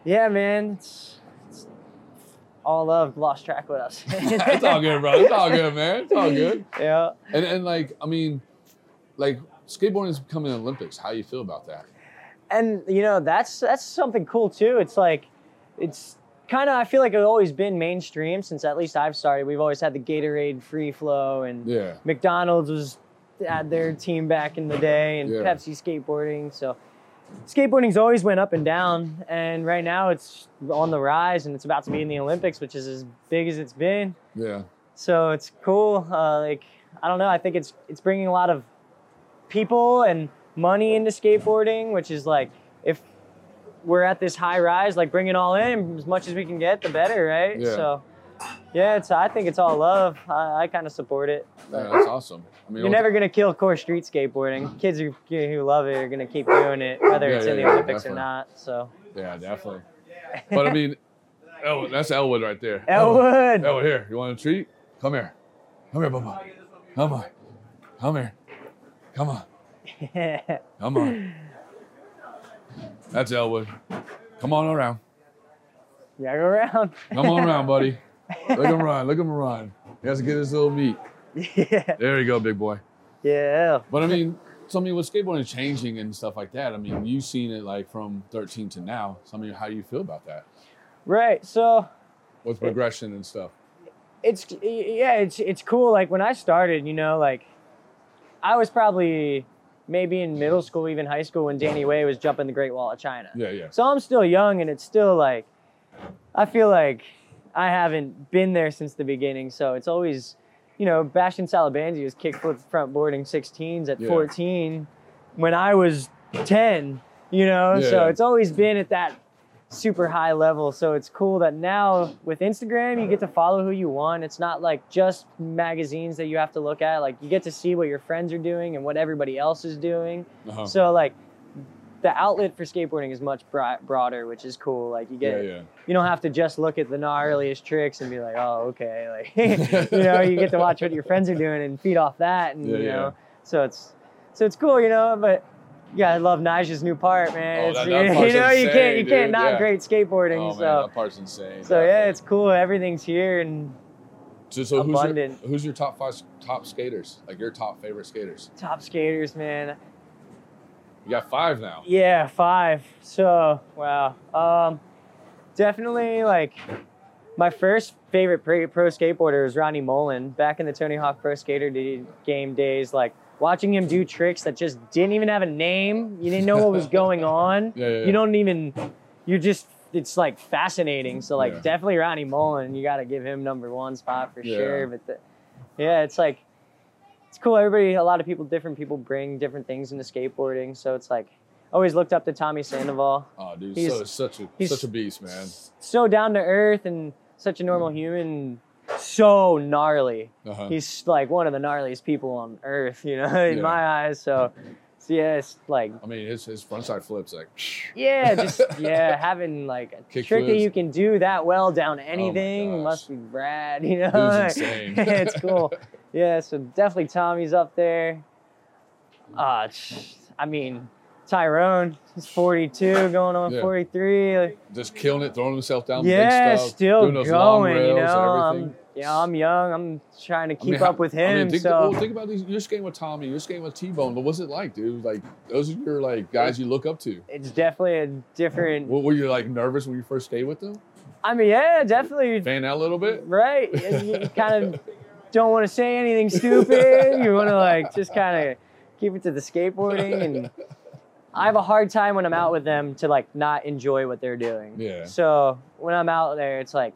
yeah, man, it's, it's all love. Lost track with us. it's all good, bro. It's all good, man. It's all good. Yeah. And and like I mean, like skateboarding is becoming an Olympics. How you feel about that? and you know that's that's something cool too it's like it's kind of I feel like it's always been mainstream since at least I've started. We've always had the Gatorade free flow and Yeah. McDonald's was had their team back in the day and Yeah. Pepsi skateboarding. So skateboarding's always went up and down and right now it's on the rise and it's about to be in the Olympics, which is as big as it's been. Yeah. So it's cool. Uh, like I don't know. I think it's it's bringing a lot of people and money into skateboarding, which is like if we're at this high rise, like bring it all in as much as we can get, the better, right? Yeah. So yeah, it's I think it's all love. I, I kind of support it. Yeah, that's awesome. I mean, You're never gonna kill core street skateboarding. Kids who who love it are gonna keep doing it, whether Yeah, it's yeah, in the Olympics definitely. or not. So Yeah, definitely. But I mean, El, oh, that's Elwood right there. Elwood. Elwood, here. You want a treat? Come here. Come here, Bubba. Come on. Come here. Come on. Come on. That's Elwood. Come on around. yeah, go around. Come on around, buddy. Look him run. Look him run. He has to get his little meat. Yeah. There you go, big boy. Yeah. But I mean, so I mean, with skateboarding changing and stuff like that, I mean, you've seen it like from 13 to now. So I mean, how do you feel about that? Right. So With progression and stuff. it's yeah, it's it's cool. Like when I started, you know, like I was probably maybe in middle school, even high school, when Danny Way was jumping the Great Wall of China. Yeah, yeah. So I'm still young, and it's still like I feel like I haven't been there since the beginning. So it's always, you know, Bastien Salabanzi was kickflip front boarding 16s at Yeah. 14 when I was 10. You know, Yeah, so yeah. it's always been at that super high level. So it's cool that now with Instagram, you get to follow who you want. It's not like just magazines that you have to look at. Like you get to see what your friends are doing and what everybody else is doing. Uh-huh. So like the outlet for skateboarding is much broader, which is cool. Like you get, Yeah, yeah. you don't have to just look at the gnarliest tricks and be like, oh, okay. Like, you know, you get to watch what your friends are doing and feed off that, and Yeah, you know, so it's, so it's cool, you know. But yeah, I love Nigel's new part, man. Oh, that- that you know, you can't, insane, you can't not Yeah. great skateboarding. Oh, so, man, that part's insane. so yeah, it's cool. Everything's here, and So, so who's your, abundant. who's your top five top skaters? Like your top favorite skaters? top skaters, man. You got five now. Yeah, five. So wow. Um, definitely like my first favorite pro, pro skateboarder was Rodney Mullen back in the Tony Hawk Pro Skater game days. Like watching him do tricks that just didn't even have a name. You didn't know what was going on. Yeah, yeah, yeah. You don't even. you're just. It's like fascinating. So like definitely Rodney Mullen. You got to give him number one spot for sure. But the, yeah, it's like it's cool. Everybody, a lot of people, different people bring different things into skateboarding. So it's like, always looked up to Tommy Sandoval. Oh, dude, He's- so, such a such a beast, man. So down to earth and such a normal mm. human. So gnarly. Uh-huh. He's like one of the gnarliest people on earth, you know, in Yeah. my eyes. So, so yeah, it's like, I mean, his his frontside flips like. yeah, just yeah, having like a Kick trick that you can do that well down anything must be rad, you know. Dude's insane. it's cool. Yeah, so definitely Tommy's up there. Uh, I mean, Tyrone, he's 42, going on Yeah. 43. Like, Just killing it, throwing himself down yeah, big stuff, still doing those long going. rails You know. I'm, yeah, I'm young. I'm trying to I mean, keep how- up with I mean, him. think, so well, think about these. You're skating with Tommy. You're skating with T-Bone. But what's it like, dude? Like those are your like guys you look up to. it's definitely a different. What were you like nervous when you first skated with them? I mean, yeah, definitely. Fan out a little bit. Right. You kind of don't want to say anything stupid. You want to like just kind of keep it to the skateboarding and I have a hard time when I'm out with them to like not enjoy what they're doing. Yeah. So when I'm out there, it's like,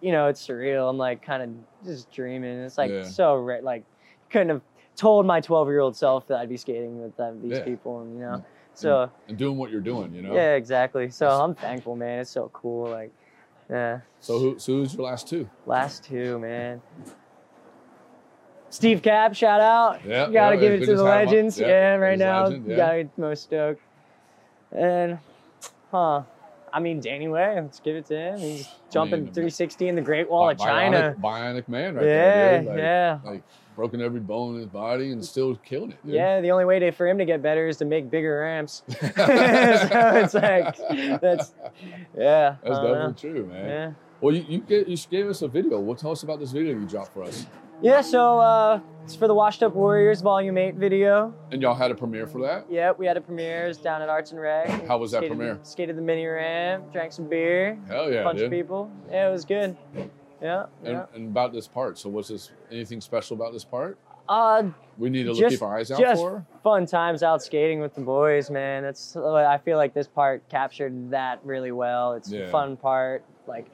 you know, it's surreal. I'm like kind of just dreaming. It's like Yeah. so re- like couldn't have told my 12 year old self that I'd be skating with them, these Yeah. people, and you know. So and doing what you're doing, you know. yeah, exactly. So I'm thankful, man. It's so cool. Like, yeah. So who? So who's your last two? Last two, man. Steve Cab, shout out. Yeah, You gotta yeah, give it to the had him up. legends. Yeah, Yeah, right now. legend, yeah. Gotta get most stoked. And, huh. I mean, Danny Way, let's give it to him. He's jumping mean, 360 in the Great Wall of China. Bionic man, right Yeah, there. Dude. Like, yeah. Like broken every bone in his body and still killing it. Dude. Yeah, the only way to, for him to get better is to make bigger ramps. so it's like, that's, yeah. That's I don't know. definitely true, man. Yeah. Well, you you, get, you gave us a video. Well, tell us about this video you dropped for us. Yeah, so uh, it's for the Washed Up Warriors Volume 8 video. And y'all had a premiere for that. Yep, we had a premieres down at Arts and Rec. How was that skated premiere? The, skated the mini ramp, drank some beer. Hell yeah, A bunch dude. of people. Yeah, it was good. Yeah, And, yeah. and about this part. So, was this anything special about this part? Uh, We need to just, keep our eyes out just for. fun times out skating with the boys, man. That's I feel like this part captured that really well. It's Yeah. a fun part, like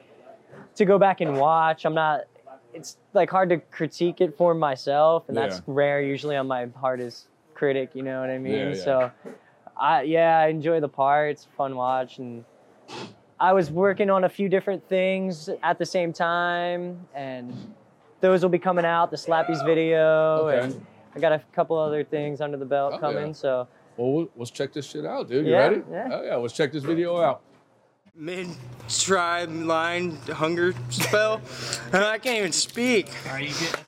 to go back and watch. I'm not. It's like hard to critique it for myself, and that's rare. Usually, I'm my hardest critic. You know what I mean? Yeah, yeah. So, I yeah, I enjoy the part. It's fun watch, and I was working on a few different things at the same time, and those will be coming out. The Slappies video, Okay. and I got a couple other things under the belt Oh, coming. yeah. So Well, we'll- let's check this shit out, dude. You Yeah, ready? yeah. Oh yeah, let's check this video out. Mid tribe line hunger spell. and I can't even speak. Are you getting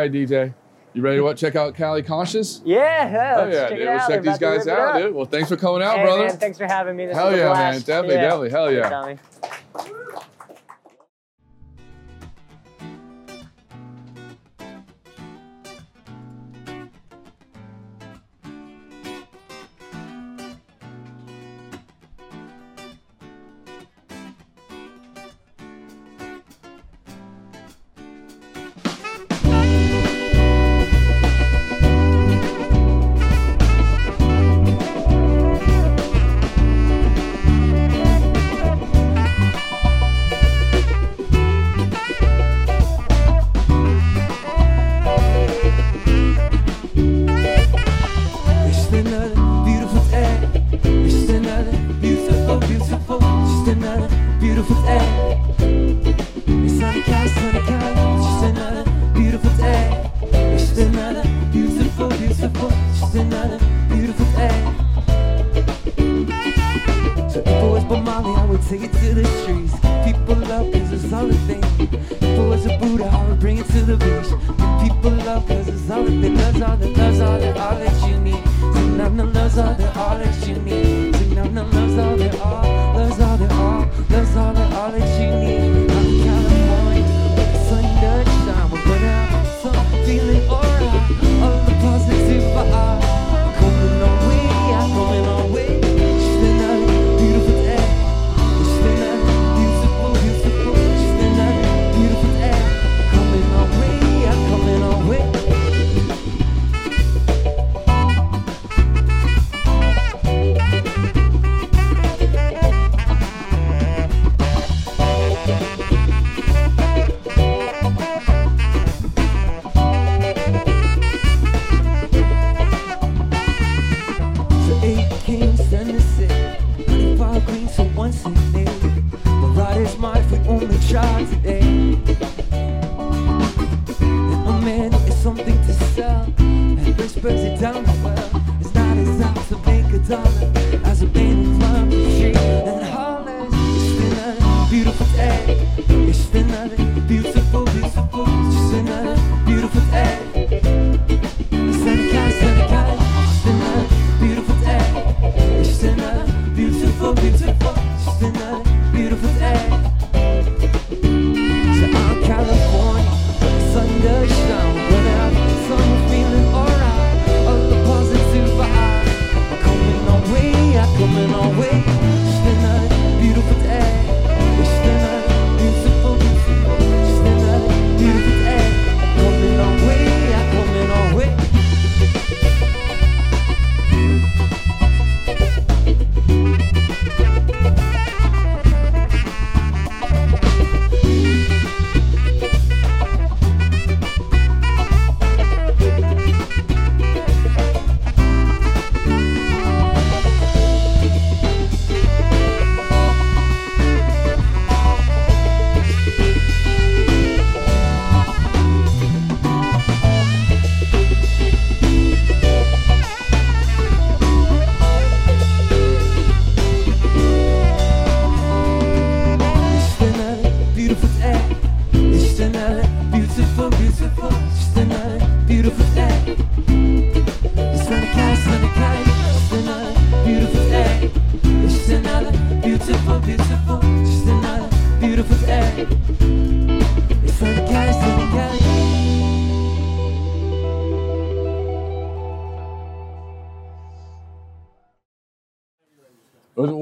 right, DJ. You ready to what? Check out Cali Conscious? Yeah, yeah. Oh check dude. Let's check these guys out, dude. Well, thanks for coming out, hey, brother. Man, thanks for having me. This Hell yeah, man. Definitely, Yeah. definitely. Hell yeah.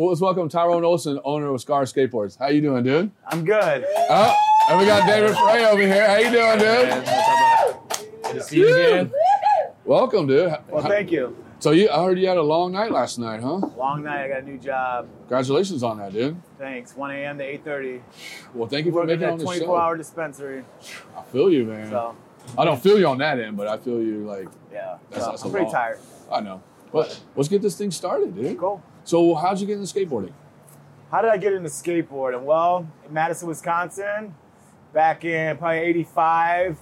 Let's let's welcome Tyrone Olson, owner of Scar Skateboards. How you doing, dude? I'm good. Oh, and we got David Frey over here. How you doing, dude? Good to see you again. Welcome, dude. Well, thank you. So you, I heard you had a long night last night, huh? Long night. I got a new job. Congratulations on that, dude. Thanks. 1 a.m. to 8:30. Well, thank you for Working making it at on the 24 show. hour dispensary. I feel you, man. So I don't feel you on that end, but I feel you like. yeah. That's, so that's I'm pretty long- tired. I know, but let's get this thing started, dude. Cool. So how'd you get into skateboarding? How did I get into skateboarding? Well, in Madison, Wisconsin, back in probably '85,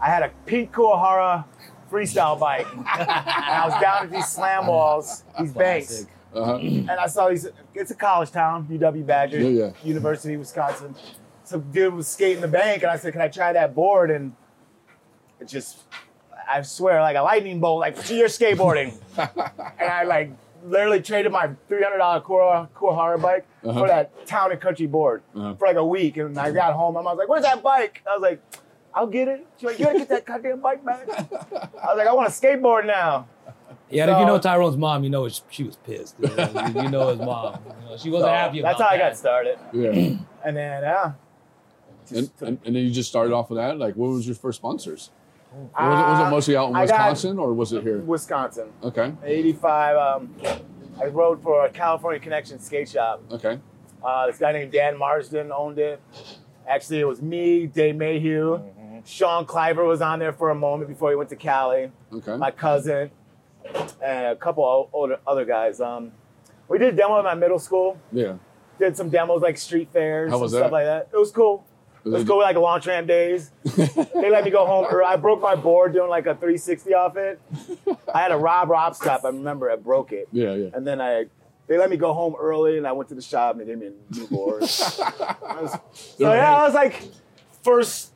I had a Pete Kuwahara freestyle bike, and I was down at these slam walls, these banks. Uh-huh. And I saw these, it's a college town, UW Badger, Yeah, yeah. University of Wisconsin. Some dude was skating the bank, and I said, Can I try that board? And it just, I swear, like a lightning bolt, like you're skateboarding. and I like literally traded my $300 Kuwahara Kuwahara bike Uh-huh. for that town and country board Uh-huh. for like a week. And I got home, my mom was like, where's that bike? I was like, I'll get it. She's like, you gotta get that goddamn bike back. I was like, I want a skateboard now. Yeah, and if you know Tyrone's mom, you know it's- she was pissed. You know, you, you know his mom. You know, she wasn't So, happy about That's how I got started. Yeah. And then, yeah. and, and, and then you just started off with that. Like, what was your first sponsors? Was, it, was it Uh, mostly out in I got- Wisconsin or was it here? Wisconsin. Okay. 85. Um, I rode for a California Connection skate shop. Okay. Uh, this guy named Dan Marsden owned it. Actually, it was me, Dave Mayhew. Sean Cliver was on there for a moment before he went to Cali. Okay. My cousin and a couple o- older other guys. Um, we did a demo at my middle school. Yeah. Did some demos like street fairs How and was stuff like that. It was cool. Let's go like a launch ramp days. they let me go home. I broke my board doing like a 360 off it. I had a Rob Roskopp. I remember I broke it. Yeah, yeah. And then I, they let me go home early, and I went to the shop and they gave me a new board. Was- so yeah, I was like, first,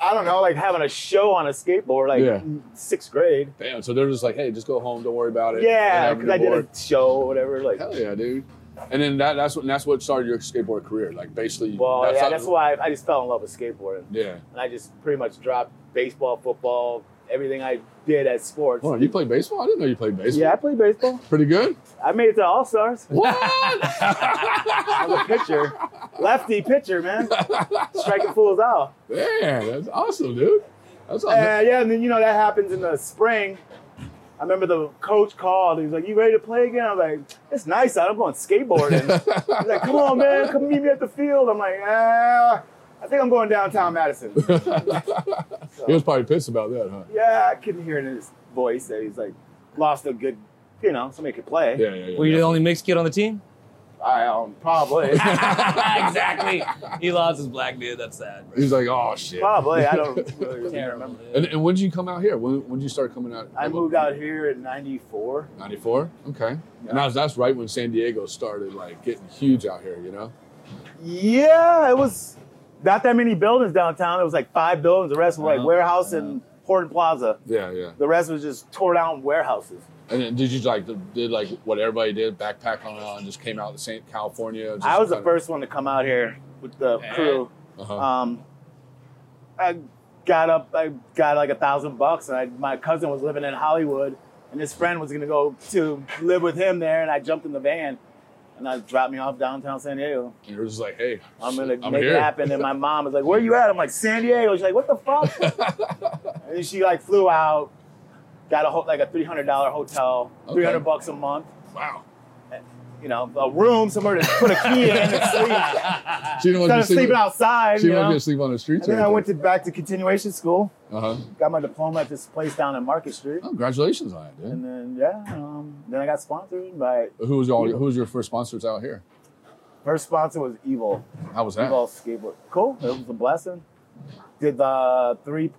I don't know, like having a show on a skateboard, like Yeah. sixth grade. Damn. So they're just like, hey, just go home. Don't worry about it. Yeah, because I did a show or whatever. Like, Hell yeah, dude. And then that, that's what that's what started your skateboard career. Like basically. well, that's yeah, that's why I, I just fell in love with skateboarding. Yeah. And I just pretty much dropped baseball, football, everything I did as sports. On, you played baseball? I didn't know you played baseball. Yeah, I played baseball. Pretty good. I made it to All Stars. What? I was a pitcher, lefty pitcher, man, striking fools out. Yeah, that's awesome, dude. That's awesome. Uh, yeah, and then you know that happens in the spring. I remember the coach called. He was like, "You ready to play again?" I was like, "It's nice out. I'm going skateboarding." He's like, "Come on, man, come meet me at the field." I'm like, "Ah, I think I'm going downtown Madison." He was probably pissed about that, huh? yeah, I couldn't hear it in his voice that he's like lost a good, you know, somebody could play. Yeah, yeah, yeah. Were you the only mixed kid on the team? I um, probably, exactly. He lost his black dude. That's sad. He's like, oh shit. probably. I don't really remember. And, and when did you come out here? When, when did you start coming out? I moved out here in '94. 94? Okay. And that's, that's right when San Diego started like getting huge out here, you know? Yeah, it was not that many buildings downtown. It was like five buildings. The rest were like Uh-huh. warehouse and Horton Plaza. Yeah, yeah. The rest was just tore down warehouses. And then did you like did like what everybody did, backpack on and just came out to St. California? Just I was the kinda- first one to come out here with the crew. Uh-huh. Um, I got up, I got like a thousand bucks, and I, my cousin was living in Hollywood, and his friend was gonna go to live with him there, and I jumped in the van, and I dropped me off downtown San Diego. And you're just like, hey, I'm gonna I'm make here. it happen. And my mom was like, "Where you at?" I'm like, "San Diego." She's like, "What the fuck?" and she like flew out, got a ho- like a three hundred dollar hotel, Okay. three hundred bucks a month. Wow. You know, a room somewhere to put a key in and sleep. She didn't want to sleep- sleeping outside. She didn't want to sleep on the streets. And then I went to back to continuation school. Uh huh. Got my diploma at this place down in Market Street. Oh, congratulations on it, dude. And then yeah, um, then I got sponsored by Who was all? Who was your first sponsors out here? first sponsor was Evil. How was that? Evil skateboard. Cool. It was a blessing. Did the three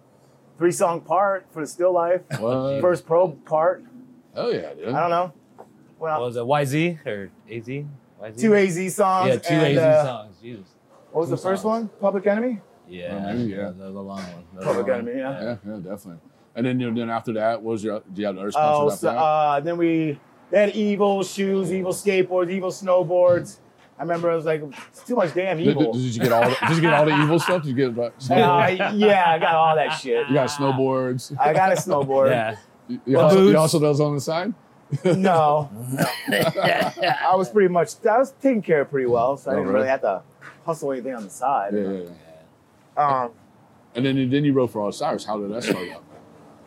three song part for the Still Life. What? First pro part. Hell yeah, dude. I don't know. Well, was it YZ or AZ? YZ? two AZ songs. Yeah, two and, AZ uh, songs. Jesus. What was the first songs. one? Public Enemy. Yeah, Oh, maybe, yeah. That was a long one. That Public long Enemy. Yeah. Yeah, yeah, definitely. And then, you know, then after that, what was your? Do you have other Oh, sponsors so, after that? uh, then we they had Evil shoes, Evil skateboards, Evil snowboards. I remember I was like, it's too much damn evil. did, did you get all? The, did you get all the evil stuff? Did you get? Like, Uh, yeah, I got all that shit. You got snowboards. I got a snowboard. Yeah. You, you also, Boots. you also those on the side. No, no. I was pretty much I was taken care of pretty well, so I Oh, didn't really? really have to hustle anything on the side. Yeah, yeah, yeah. Um, And then then you wrote for Osiris. How did that start up?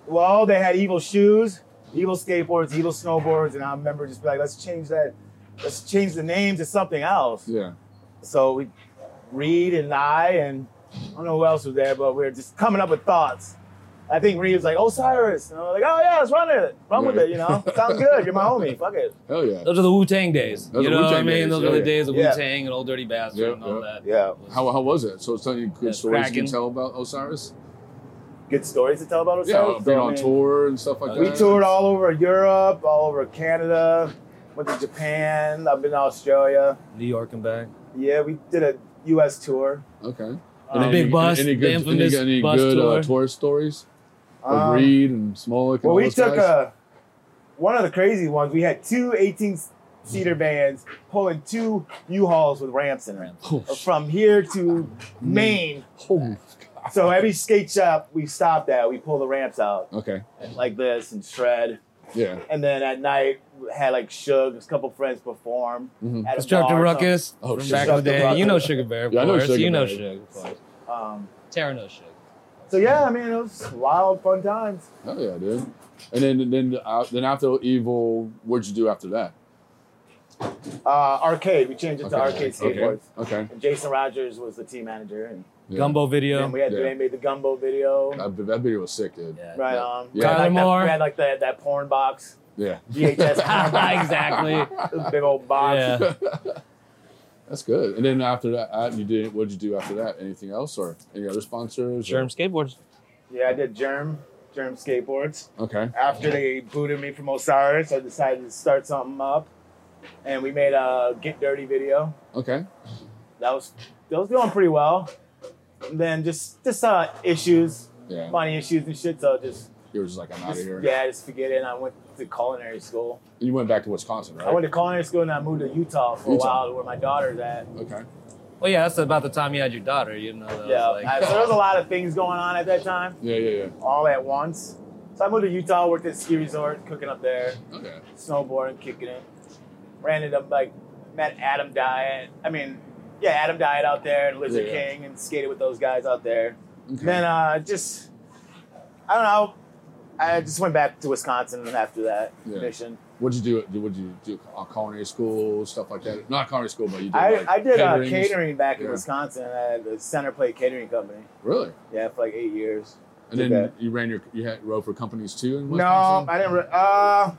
well, they had evil shoes, evil skateboards, evil snowboards, and I remember just be like, let's change that, let's change the name to something else. Yeah. So we, Reed and I, and I don't know who else was there, but we are just coming up with thoughts. I think Reed was like, Osiris. And I was like, oh yeah, let's run it. Run with it, you know? Sounds good. You're my homie. Fuck it. Hell yeah. Those are the Wu Tang days. Those you are know what I mean? days, Those yeah, are the yeah. days of Yeah. Wu Tang and Old Dirty Bastard Yeah, and all yeah. that. Yeah. How, how was it? So, some good That's stories you can tell about Osiris. Good stories to tell about Osiris? Yeah, being So, I on mean, tour and stuff like We that. toured all over Europe, all over Canada, went to Japan, I've been to Australia. New York and back. Yeah, we did a US tour. Okay. Um, Big bus, Any the good, any, infamous any bus good uh, tour. tourist stories? Like Um, Reed and Smolik. Well, all we those took guys? a one of the crazy ones. We had two 18 seater vans pulling two U-Hauls with ramps in them from here to Maine. Oh, So every skate shop we stopped at, we pull the ramps out Okay. like this and shred. Yeah. And then at night, we had like Suge, a couple friends perform. Mhm. at a Ruckus Oh, from back in the Instructor day. You know Sugar Bear, of Yeah, I know course. Sugar you know Bear. Sugar, of course. Um, Tara knows Sugar. so yeah, I mean, it was wild, fun times. Oh yeah, dude. And then then uh, then after Evil, what'd you do after that? Uh, arcade, we changed it to arcade skateboards. Okay. And Jason Rogers was the team manager. And Yeah. Gumbo video. then we had Yeah. they made the gumbo video. That, that video was sick, dude. Yeah. Right on. Yeah. We had like Tyler that- Moore. We had like that, that porn box. Yeah. VHS exactly. This big old box. Yeah. That's good. And then after that, uh, you did. What'd you do after that? Anything else or any other sponsors? or- Germ skateboards. Yeah, I did Germ, Germ Skateboards. Okay. After they booted me from Osiris, I decided to start something up. And we made a Get Dirty video. Okay. That was that was going pretty well. And then just just uh issues, Yeah. money issues and shit. So just, You were just like, I'm out of here. yeah, just forget it. And I went to culinary school. And you went back to Wisconsin, right? I went to culinary school and I moved to Utah for Utah. a while, where my daughter's at. Okay. Well, yeah, that's about the time you had your daughter. You know. That was Yeah, like, so there was a lot of things going on at that time, Yeah, yeah, yeah. all at once. So I moved to Utah, worked at ski resort, cooking up there, Okay. snowboarding, kicking it. Ran into like met Adam Dyet. I mean, yeah, Adam Dyet out there and Lizard Yeah, yeah. King and skated with those guys out there. Okay. Then uh, just I don't know. I just went back to Wisconsin after that Yeah. mission. What'd you do? What'd you do? Uh, culinary school, stuff like that. Not culinary school, but you did. I, like, I did uh, catering back in Yeah. Wisconsin at the Center Plate Catering Company. Really? Yeah, for like eight years. And Did then that. you ran your you had rode for companies too in No, Wisconsin. I didn't. Re- uh,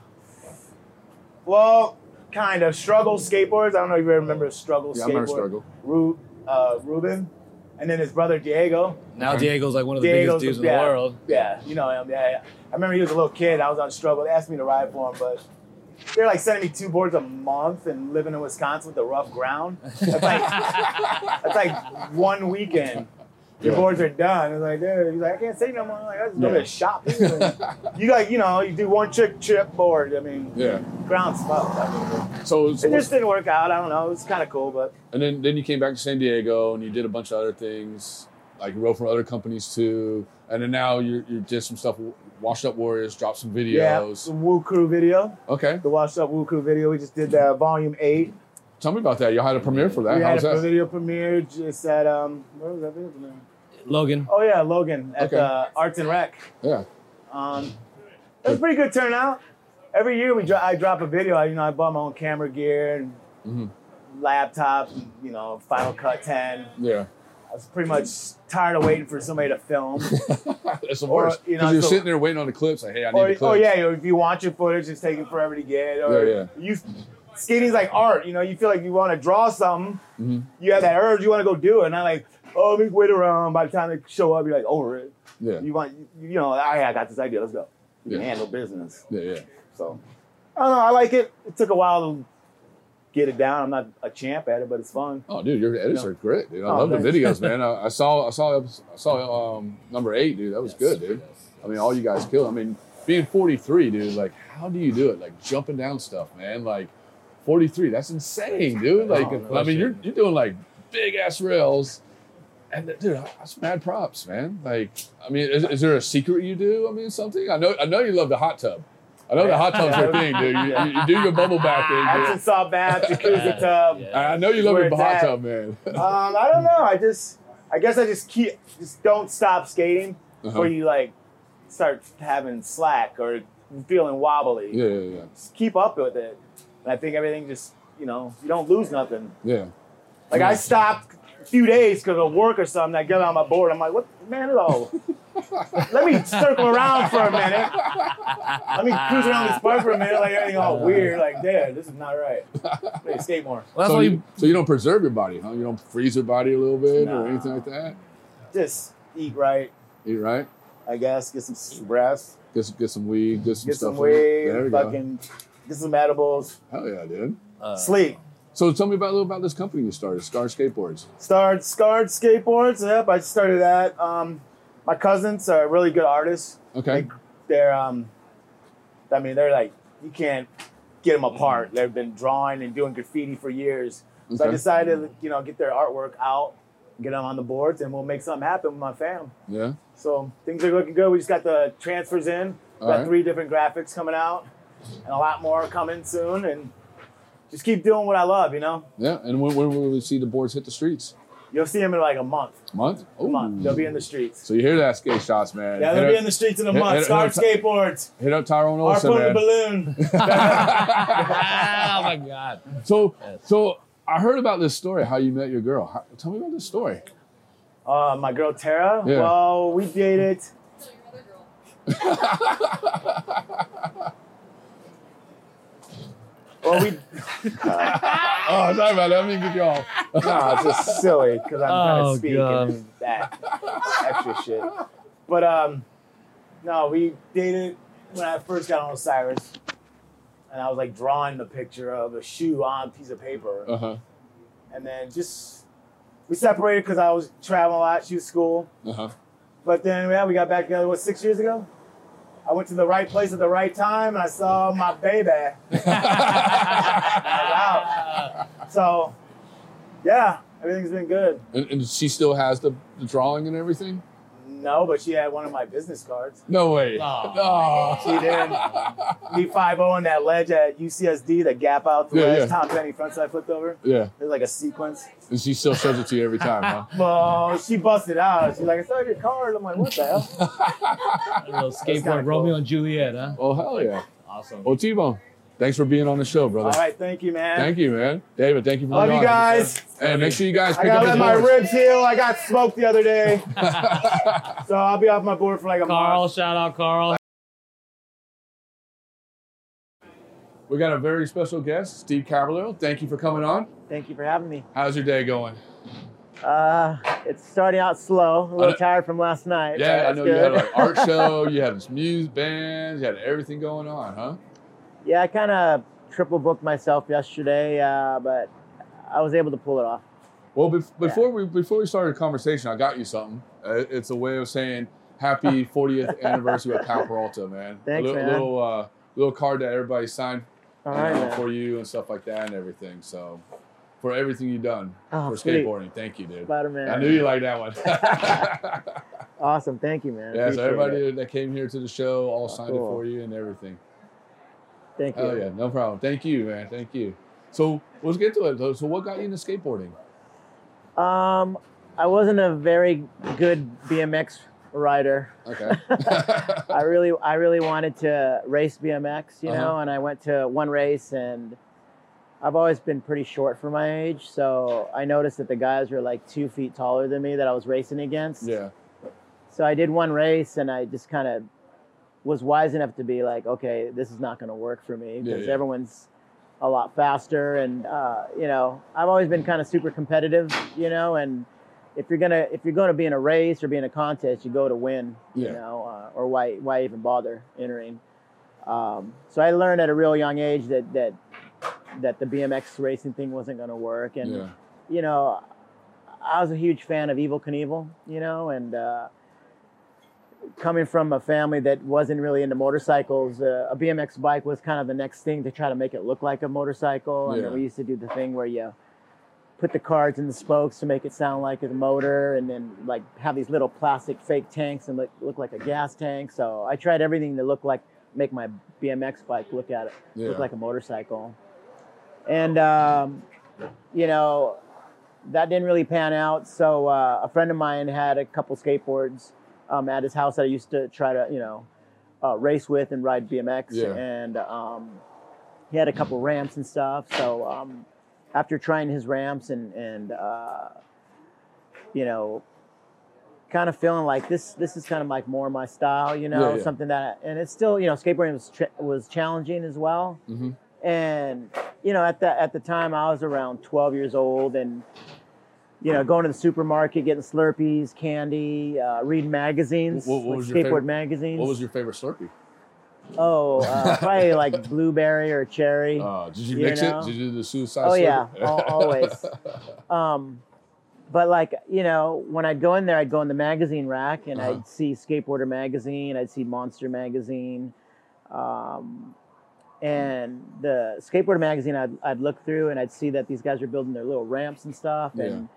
well, kind of. Struggle skateboards. I don't know if you remember Struggle Yeah, I remember Struggle. Ru- uh, Ruben, and then his brother Diego. now Diego's like one of the Diego's biggest dudes yeah, in the world. Yeah, you know him. Yeah, yeah. I remember he was a little kid. I was on Struggle. They asked me to ride for him, but they're like sending me two boards a month and living in Wisconsin with the rough ground. That's like that's like one weekend. Your Yeah. boards are done. It's like, dude, he's like, I can't say no more. I'm like, I just go to Yeah. the shop. you got, you know, you do one trick trip board. I mean, Yeah. ground's fucked. I mean, So, it so just didn't work out. I don't know. It was kind of cool, but and then then you came back to San Diego and you did a bunch of other things, like you wrote for other companies too. And then now you you did some stuff. Washed Up Warriors dropped some videos. yeah, the Woo Crew video, Okay. the Washed Up Woo Crew video. We just did that volume eight. Tell me about that. Y'all had a premiere for that. we How had was a that? video premiere just at um, where was that video premiere? Logan. Oh yeah, Logan at Okay. the Arts and Rec. Yeah. Um, it was a pretty good turnout. Every year we dro- I drop a video. I, you know, I bought my own camera gear and Mhm. laptop. You know, Final Cut 10. Yeah. I was pretty much tired of waiting for somebody to film. That's the Or, worst. you know, you're so- sitting there waiting on the clips. Like, hey, I need or, the oh yeah, you know, if you want your footage, it's taking forever to get. Or Yeah, you skating's like art. You know, you feel like you want to draw something. Mhm. You have that urge. You want to go do it. And I like, oh, let me wait around. By the time they show up, you're like over it. Yeah. You want, you know, I, I got this idea. Let's go. You can Yeah. handle business. Yeah, yeah. So I don't know. I like it. It took a while to get it down. I'm not a champ at it, but it's fun. Oh, dude, your edits Yeah. are great, dude. I Oh, love the videos, man. I, I saw, I saw, I saw um, number eight, dude. That was good, dude. I mean, all you guys killed. I mean, being 43, dude. Like, how do you do it? Like jumping down stuff, man. Like 43, that's insane, dude. Like, Oh, no I mean, shit. you're you're doing like big ass rails. And dude, that's mad props, man. Like, I mean, is, is there a secret you do? I mean, something. I know, I know you love the hot tub. I know the hot tub's your thing, dude. You, you, you do your bubble bath thing, Epsom dude. salt bath, jacuzzi tub. I I know you love your hot at. tub, man. Um, I don't know. I just, I guess I just keep, just don't stop skating Uh-huh. before you like start having slack or feeling wobbly. Yeah, yeah, yeah. Just keep up with it. And I think everything just, you know, you don't lose nothing. Yeah. Like I stopped a few days because of work or something. I get on my board. I'm like, what, man, no. Let me circle around for a minute. Let me cruise around this park for a minute, like everything all weird. Like, damn, this is not right. Maybe skate more. so, you, so you don't preserve your body, huh? You don't freeze your body a little bit or anything like that? Just eat right, Eat right? I guess. Get some rest. Get some, get some weed, get some Get stuff. some in weed. There we go. Fucking get some edibles. Hell yeah, dude. Sleep. So tell me about a little about this company you started, Scar Skateboards. Start scarred skateboards. Yep, I started that. Um, My cousins are really good artists. Okay. They're um, I mean, they're like you can't get them apart. They've been drawing and doing graffiti for years. So I Okay. decided, to, you know, get their artwork out, get them on the boards, and we'll make something happen with my fam. Yeah. So things are looking good. We just got the transfers in. All got right. three different graphics coming out, and a lot more coming soon. And just keep doing what I love. You know, Yeah. And when, when will we see the boards hit the streets? you'll see them in like a month. Month? A month. They'll be in the streets. So you hear that, skate shots, man. Yeah, they'll be up- in the streets in a hit- month. hit- Scarf hit up- skateboards. Hit up Tyrone Olson, Harpoon the man. balloon. oh my God. So, so I heard about this story. How you met your girl? How, tell me about this story. Uh, my girl Tara. Yeah. Well, we dated. well, we. oh, sorry about that. I mean, get you all. no, it's just silly because I'm trying Oh, to speak God. and that extra shit. But um, no, we dated when I first got on Osiris, and I was like drawing the picture of a shoe on a piece of paper, Uh huh. and then just we separated because I was traveling a lot. She was school, Uh huh. but then yeah, we got back together. What six years ago? I went to the right place at the right time, and I saw my baby. Out. So, yeah, everything's been good. And, and she still has the, the drawing and everything. No, but she had one of my business cards. No way. Oh. No. She did. Me five oh zero on that ledge at UCSD, the gap out the Yeah, ledge, yeah. top penny front side flipped over. Yeah. There's like a sequence. And she still shows it to you every time, huh? Well, she busted out. She's like, I saw your card. I'm like, what the hell? A little skateboard Romeo cool. and Juliet, huh? Oh hell yeah. Awesome. Oh, T-Bone, thanks for being on the show, brother. All right, thank you, man. Thank you, man. David, thank you for Love you on. guys. And make sure you guys I pick up gotta his let my boards. ribs heal. I got smoked the other day. so I'll be off my board for like a Carl, month. Carl, shout out Carl. We got a very special guest, Steve Caballero. Thank you for coming on. Thank you for having me. How's your day going? Uh, it's starting out slow. A little tired from last night. Yeah, I know it's you had an like art show, you had this music band, you had everything going on, huh? Yeah, I kind of triple booked myself yesterday, uh, but I was able to pull it off. Well, bef- before we before we started the conversation, I got you something. Uh, it's a way of saying happy 40th anniversary with Powell Peralta, man. Thanks, a little, man. little uh, little card that everybody signed right, know, for you and stuff like that and everything. So for everything you've done Oh, for sweet. skateboarding, thank you, dude. Spider-Man. I knew you liked that one. Awesome. Thank you, man. yeah, so everybody it. that came here to the show all signed it for you and everything. Thank you. Oh yeah, no problem. Thank you, man. Thank you. So let's get to it. So- So what got you into skateboarding? Um, I wasn't a very good BMX rider. Okay. I really, I really wanted to race BMX, you Uh-huh. know, and I went to one race, and I've always been pretty short for my age, so I noticed that the guys were like two feet taller than me that I was racing against. Yeah. So I did one race, and I just kind of was wise enough to be like, okay, this is not going to work for me Yeah, because yeah. everyone's a lot faster, and uh, you know, I've always been kind of super competitive, you know, and if you're gonna if you're gonna be in a race or be in a contest, you go to win, Yeah. you know, uh, or why why even bother entering? Um, so I learned at a real young age that that that the BMX racing thing wasn't going to work, and Yeah. you know, I was a huge fan of Evil Knievel, you know, and uh, coming from a family that wasn't really into motorcycles, uh, a BMX bike was kind of the next thing to try to make it look like a motorcycle. And Yeah. we used to do the thing where you put the cards in the spokes to make it sound like a motor, and then like have these little plastic fake tanks and look, look like a gas tank. So I tried everything to look like make my BMX bike look at it Yeah. look like a motorcycle. And um, you know, that didn't really pan out. So uh, a friend of mine had a couple skateboards um, at his house that I used to try to, you know, uh, race with and ride BMX. Yeah. And um, he had a couple ramps and stuff. So um, after trying his ramps and and uh, you know, kind of feeling like this this is kind of like more my style, you know, Yeah, yeah. something that and it's still you know skateboarding was was challenging as well Mm-hmm. and you know at the at the time I was around 12 years old and you know going to the supermarket getting Slurpees, candy, uh, reading magazines, What, what like skateboard favorite, magazines. What was your favorite Slurpee? Oh, uh, probably like blueberry or cherry. Uh, did you you mix know? it? Did you do the suicide? Oh yeah, always. Um, but like you know, when I'd go in there, I'd go in the magazine rack and Uh-huh. I'd see Skateboarder magazine, I'd see Monster magazine, um, and the Skateboarder magazine I'd, I'd look through and I'd see that these guys were building their little ramps and stuff, and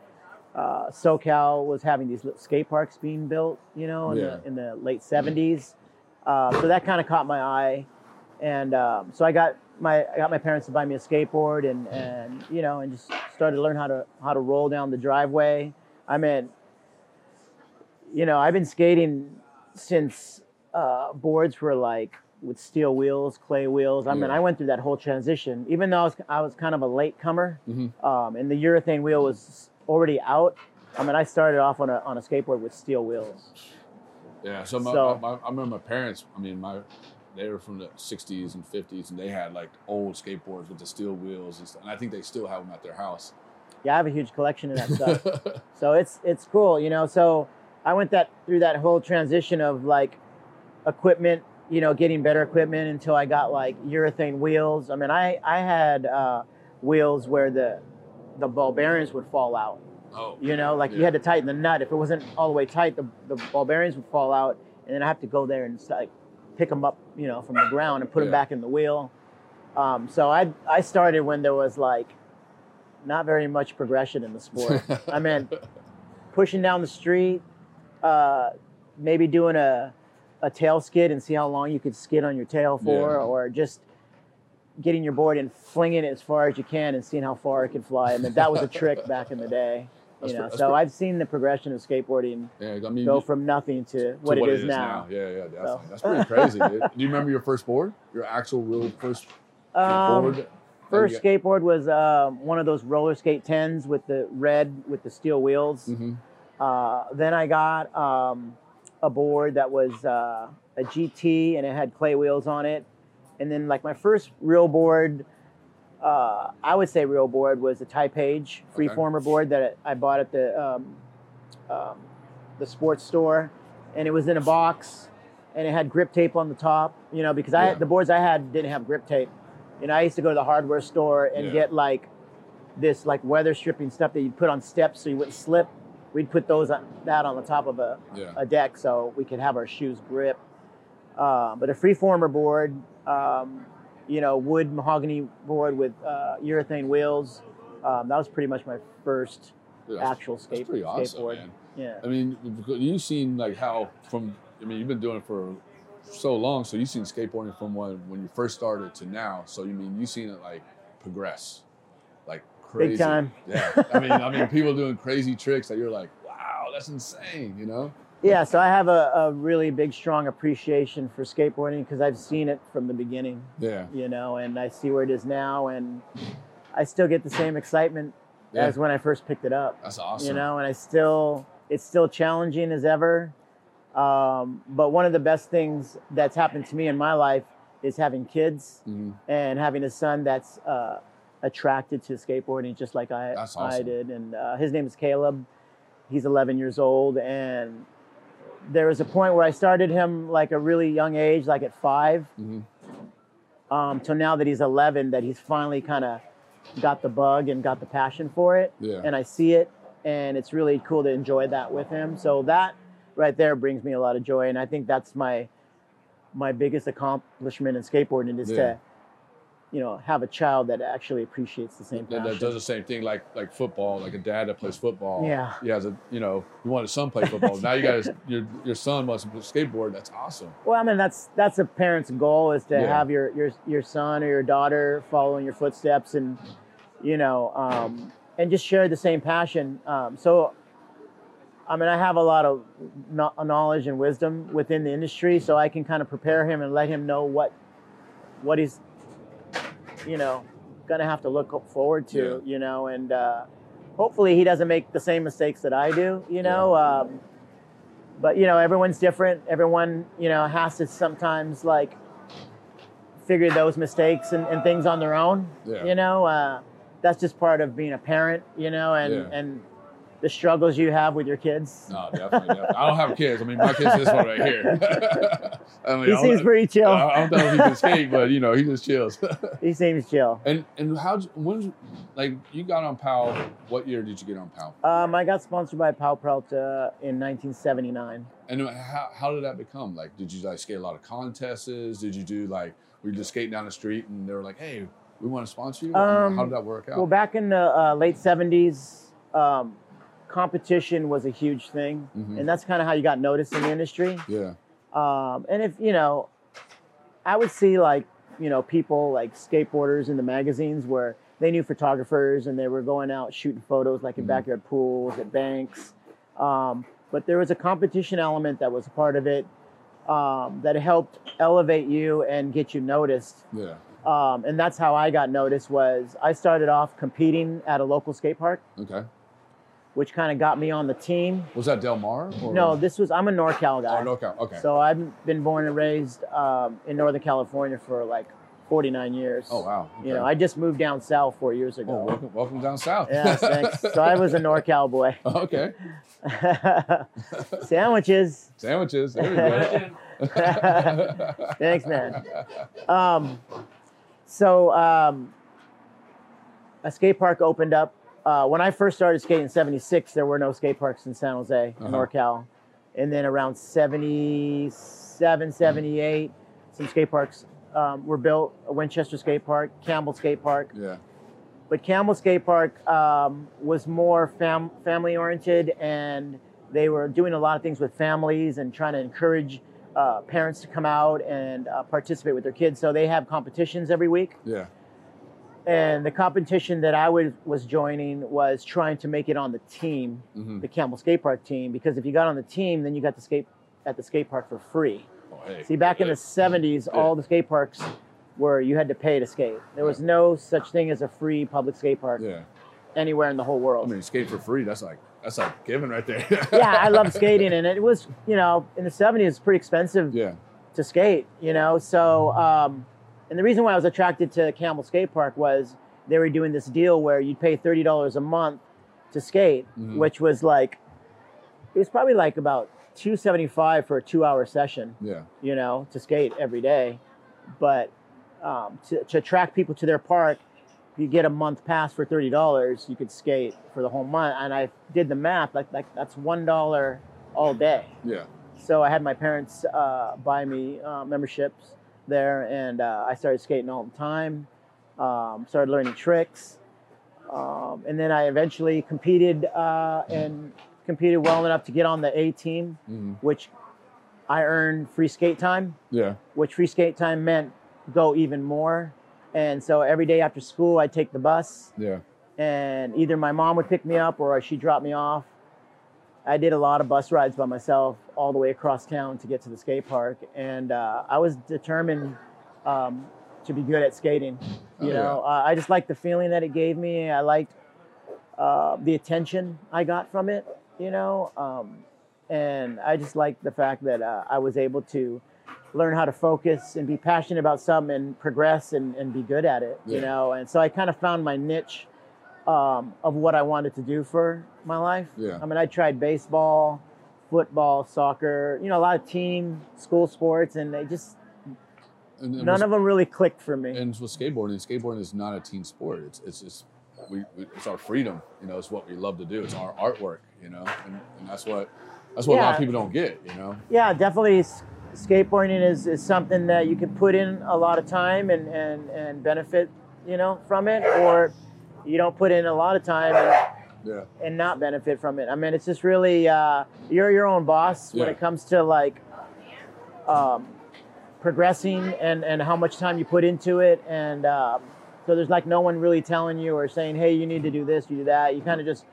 uh, SoCal was having these little skate parks being built, you know, in, Yeah. the, in the late '70s. Uh, so that kind of caught my eye, and um, so I got my I got my parents to buy me a skateboard, and and you know, and just started to learn how to how to roll down the driveway. I mean, you know, I've been skating since uh, boards were like with steel wheels, clay wheels. I mean, Yeah. I went through that whole transition, even though I was, I was kind of a late comer, Mhm. um, and the urethane wheel was already out. I mean, I started off on a on a skateboard with steel wheels. Yeah, so, my, So- my, I remember my parents. I mean, my they were from the '60s and '50s, and they had like old skateboards with the steel wheels and stuff. And I think they still have them at their house. Yeah, I have a huge collection of that stuff. so it's it's cool, you know. So I went that through that whole transition of like equipment, you know, getting better equipment until I got like urethane wheels. I mean, I I had uh, wheels where the the ball bearings would fall out. Oh, You know, like you had to tighten the nut. If it wasn't all the way tight, the, the ball bearings would fall out, and then I have to go there and like pick them up, you know, from the ground and put them back in the wheel. Um, so I I started when there was like not very much progression in the sport. I mean, pushing down the street, uh, maybe doing a a tail skid and see how long you could skid on your tail for, Yeah. or just getting your board and flinging it as far as you can and seeing how far it can fly. I mean, that was a trick back in the day. That's You know, that's so I've seen the progression of skateboarding Yeah, I mean, go you- from nothing to to what, it is, now. Yeah, yeah, definitely. So- That's pretty crazy. dude. Do you remember your first board? Your actual real first Um, board? First skateboard was um, one of those roller skate tens with the red with the steel wheels. Mhm. Uh, then I got um, a board that was uh, a GT and it had clay wheels on it. And then like my first real board, uh, I would say real board was a Type Page Okay. freeformer board that I bought at the um, um, the sports store, and it was in a box, and it had grip tape on the top. You know, because I Yeah. the boards I had didn't have grip tape. You know, I used to go to the hardware store and Yeah. get like this like weather stripping stuff that you put on steps so you wouldn't slip. We'd put those on, that on the top of a, Yeah. a deck so we could have our shoes grip. Uh, but a freeformer board, um, you know, wood mahogany board with uh, urethane wheels. Um, that was pretty much my first Dude, actual that's skate, pretty awesome, skateboard. man. Yeah. I mean, you've seen like how from. I mean, you've been doing it for so long, so you've seen skateboarding from when when you first started to now. So you mean you've seen it like progress, like crazy. Big time. Yeah. I mean, I mean, people doing crazy tricks that you're like, wow, that's insane. You know? Yeah, so I have a, a really big, strong appreciation for skateboarding because I've seen it from the beginning. Yeah. You know, and I see where it is now, and I still get the same excitement Yeah. as when I first picked it up. That's awesome. You know, and I still, it's still challenging as ever. Um, but one of the best things that's happened to me in my life is having kids Mhm. and having a son that's uh, attracted to skateboarding just like I, That's I did. And uh, his name is Caleb. He's 11 years old. And there was a point where I started him like a really young age, like at 5 Mhm. um, till now that he's 11, that he's finally kind of got the bug and got the passion for it. Yeah. And I see it, and it's really cool to enjoy that with him. So that right there brings me a lot of joy, and I think that's my my biggest accomplishment in skateboarding is Yeah. to, you know, have a child that actually appreciates the same passion. that does the same thing like like football, like a dad that plays football. Yeah. He has a you know, you want his son to play football. now you got his, your your son wants to skateboard. That's awesome. Well, I mean that's that's a parent's goal is to Yeah. have your your your son or your daughter following your footsteps and you know um, and just share the same passion. Um, so, I mean, I have a lot of knowledge and wisdom within the industry, so I can kind of prepare him and let him know what what he's you know gonna have to look forward to. You know, and uh, hopefully he doesn't make the same mistakes that I do. You know. Um, but you know everyone's different everyone you know has to sometimes like figure those mistakes and, and things on their own Yeah. you know uh, that's just part of being a parent you know and Yeah. and the struggles you have with your kids? No, definitely, definitely. I don't have kids. I mean, my kid's this one right here. I mean, He I seems pretty chill. I don't know if he can skate, but you know, he just chills. He seems chill. and and how when like you got on Powell? What year did you get on Powell? Um, I got sponsored by Powell Peralta in 1979. And how, how did that become? Like, did you like skate a lot of contests? Did you do like were you just skating down the street and they were like, hey, we want to sponsor you? Um, how did that work out? Well, back in the uh, late 70s, um, competition was a huge thing. Mhm. And that's kind of how you got noticed in the industry. yeah. Um, and if, you know, I would see like, you know, people like skateboarders in the magazines where they knew photographers and they were going out shooting photos like in backyard pools, at banks. Um, but there was a competition element that was a part of it um, that helped elevate you and get you noticed. Yeah. Um, and that's how I got noticed was I started off competing at a local skate park, Okay. Which kind of got me on the team. Was that Del Mar? Or? No, this was I'm a NorCal guy. Oh, NorCal. Okay. So I've been born and raised um, in Northern California for like 49 years. Oh wow. Okay. You know, I just moved down south four years ago. Oh, welcome, welcome down south. Yes, thanks. So I was a NorCal boy. okay. Sandwiches. Sandwiches. There we go. Thanks, man. Um, so um, a skate park opened up. Uh, when I first started skating in 76, there were no skate parks in San Jose, Uh-huh. NorCal. And then around 77, 78, some skate parks um, were built. Winchester Skate Park, Campbell Skate Park. Yeah. But Campbell Skate Park um, was more fam- family oriented, and they were doing a lot of things with families and trying to encourage uh, parents to come out and uh, participate with their kids. So they have competitions every week. Yeah. And the competition that I was, was joining was trying to make it on the team, Mhm. the Campbell Skate Park team, because if you got on the team, then you got to skate at the skate park for free. Oh, hey. See, back in the 70s, all the skate parks were you had to pay to skate. There was no such thing as a free public skate park Yeah. anywhere in the whole world. I mean, skate for free. That's like that's like giving right there. yeah, I love skating, and it was, you know, in the 70s, it's pretty expensive Yeah. to skate, you know. So, um, and the reason why I was attracted to Campbell Skate Park was they were doing this deal where you'd pay $30 a month to skate, Mhm. which was like, it was probably like about 275 for a two hour session. Yeah. you know, to skate every day. But um, to, to attract people to their park, you get a month pass for thirty dollars, you could skate for the whole month. And I did the math, like, like that's one dollar all day. Yeah. So I had my parents uh, buy me uh, memberships there, and uh, I started skating all the time. Um, started learning tricks, um, and then I eventually competed uh, and competed well enough to get on the A team, Mhm. which I earned free skate time Yeah. which free skate time meant go even more. And so every day after school, I'd take the bus, Yeah. and either my mom would pick me up or she'd drop me off. I did a lot of bus rides by myself all the way across town to get to the skate park, and uh, I was determined um, to be good at skating. You Oh, know, uh, I just liked the feeling that it gave me. I liked uh, the attention I got from it. You know, um, and I just liked the fact that uh, I was able to learn how to focus and be passionate about something and progress and, and be good at it. You know, and so I kind of found my niche um, of what I wanted to do for my life. Yeah. I mean, I tried baseball, football, soccer, you know, a lot of team, school sports, and they just And, and none with- of them really clicked for me. And with skateboarding, skateboarding is not a team sport. It's it's it's we, we it's our freedom. You know, it's what we love to do. It's our artwork. You know, and, and that's what that's what a lot of people don't get. You know. yeah, definitely skateboarding is, is something that you can put in a lot of time and, and, and benefit, you know, from it, or you don't put in a lot of time and, Yeah. and not benefit from it. I mean, it's just really, uh, you're your own boss when it comes to like um, progressing and, and how much time you put into it. And um, so there's like no one really telling you or saying, hey, you need to do this, you do that. You kind of just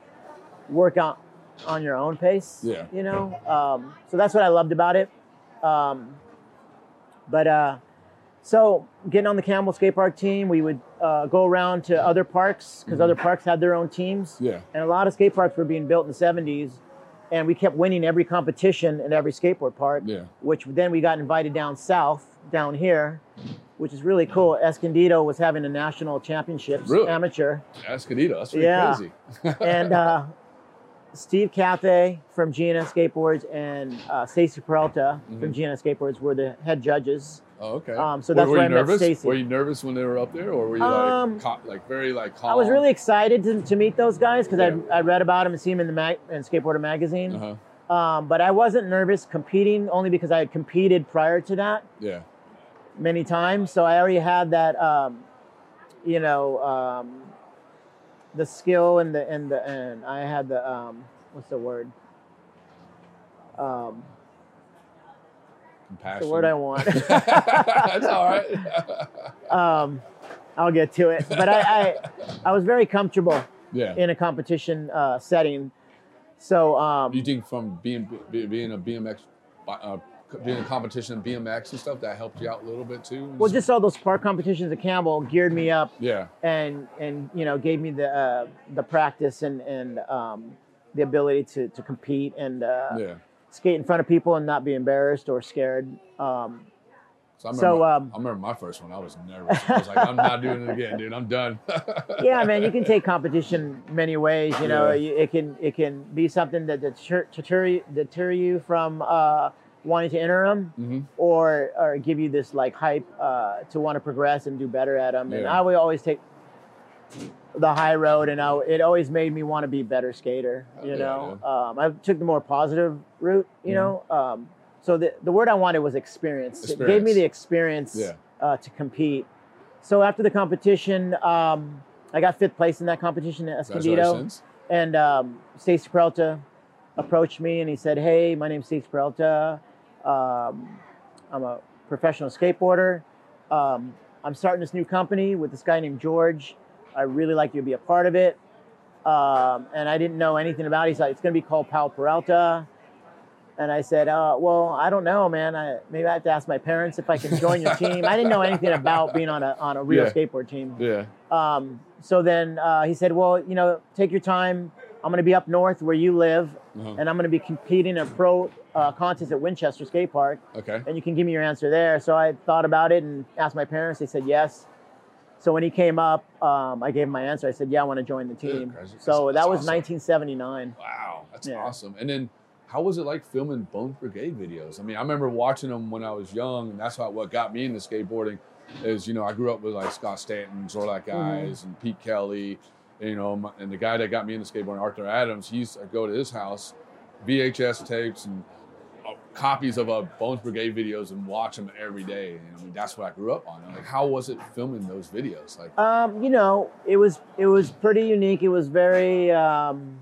work out on your own pace. Yeah. You know? Um, so that's what I loved about it. Um, but uh, so getting on the Campbell Skate Park team, we would uh, go around to other parks because other parks had their own teams. Mm-hmm. Yeah. And a lot of skate parks were being built in the 70s. And we kept winning every competition in every skateboard park, Yeah. which then we got invited down south, down here, which is really cool. Escondido was having a national championships, Really? amateur. Escondido. That's pretty Yeah. crazy. and uh, Steve Cathey from G&S Skateboards and uh, Stacy Peralta from Mhm. G&S Skateboards were the head judges. Oh, okay. Um, so Were- that's were where you I met nervous? Stacy. Were you nervous when they were up there, or were you Um, like, co- like very like calm? I was really excited to, to meet those guys because Yeah. I I read about them and seen them in the mag- in Skateboarder magazine. Uh-huh. Um, but I wasn't nervous competing only because I had competed prior to that Yeah. many times. So I already had that, um, you know, um, the skill and the and the and I had the um, what's the word? Compassion. the word I want. That's all right. um, I'll get to it. But I, I, I was very comfortable Yeah. in a competition uh, setting. So um, you think from being being a BMX, uh, being a competition in BMX and stuff, that helped you out a little bit too? well, just all those park competitions at Campbell geared me up yeah. and and you know gave me the uh, the practice and and um, the ability to to compete and uh, Yeah. Skate in front of people and not be embarrassed or scared. Um, So I remember, So, um, I remember my first one. I was nervous. I was like, I'm not doing it again, dude. I'm done. yeah, man, you can take competition many ways. You know, Yeah. you, it can it can be something that deter deter you, deter you from uh, wanting to enter them, Mhm. or or give you this like hype uh, to want to progress and do better at them. And I would always take the high road, and I, it always made me want to be a better skater. You Yeah, know, um, I took the more positive route. You Mhm. know, um, so the the word I wanted was experience. It gave me the experience Yeah. uh, to compete. So after the competition, um, I got fifth place in that competition at Escondido. And um, Stacy Peralta approached me and he said, "Hey, my name's Stacy Peralta. Um, I'm a professional skateboarder. Um, I'm starting this new company with this guy named George. I really like you to be a part of it." Um, and I didn't know anything about it. He's like, "It's going to be called Powell Peralta." And I said, uh, "Well, I don't know, man. I, maybe I have to ask my parents if I can join your team." I didn't know anything about being on a on a real Yeah. skateboard team. Yeah. Um, so then uh, he said, "Well, you know, take your time. I'm going to be up north where you live, Uh-huh. and I'm going to be competing in a pro uh, contest at Winchester Skate Park, Okay. and you can give me your answer there." So I thought about it and asked my parents. They said yes. So when he came up, um, I gave him my answer. I said, "Yeah, I want to join the team." So that was awesome. 1979. Wow, that's Yeah. awesome. And then, how was it like filming Bones Brigade videos? I mean, I remember watching them when I was young, and that's how, what got me into skateboarding. Is you know I grew up with like Scott Stanton, Zorlac Mm-hmm. guys, and Pete Kelly, you know, my- and the guy that got me into skateboarding, Arthur Adams. He used to go to his house, VHS tapes and copies of uh, Bones Brigade videos, and watch them every day. And I mean, that's what I grew up on. Like, how was it filming those videos? Like, Um, you know, it was it was pretty unique. It was very. Um,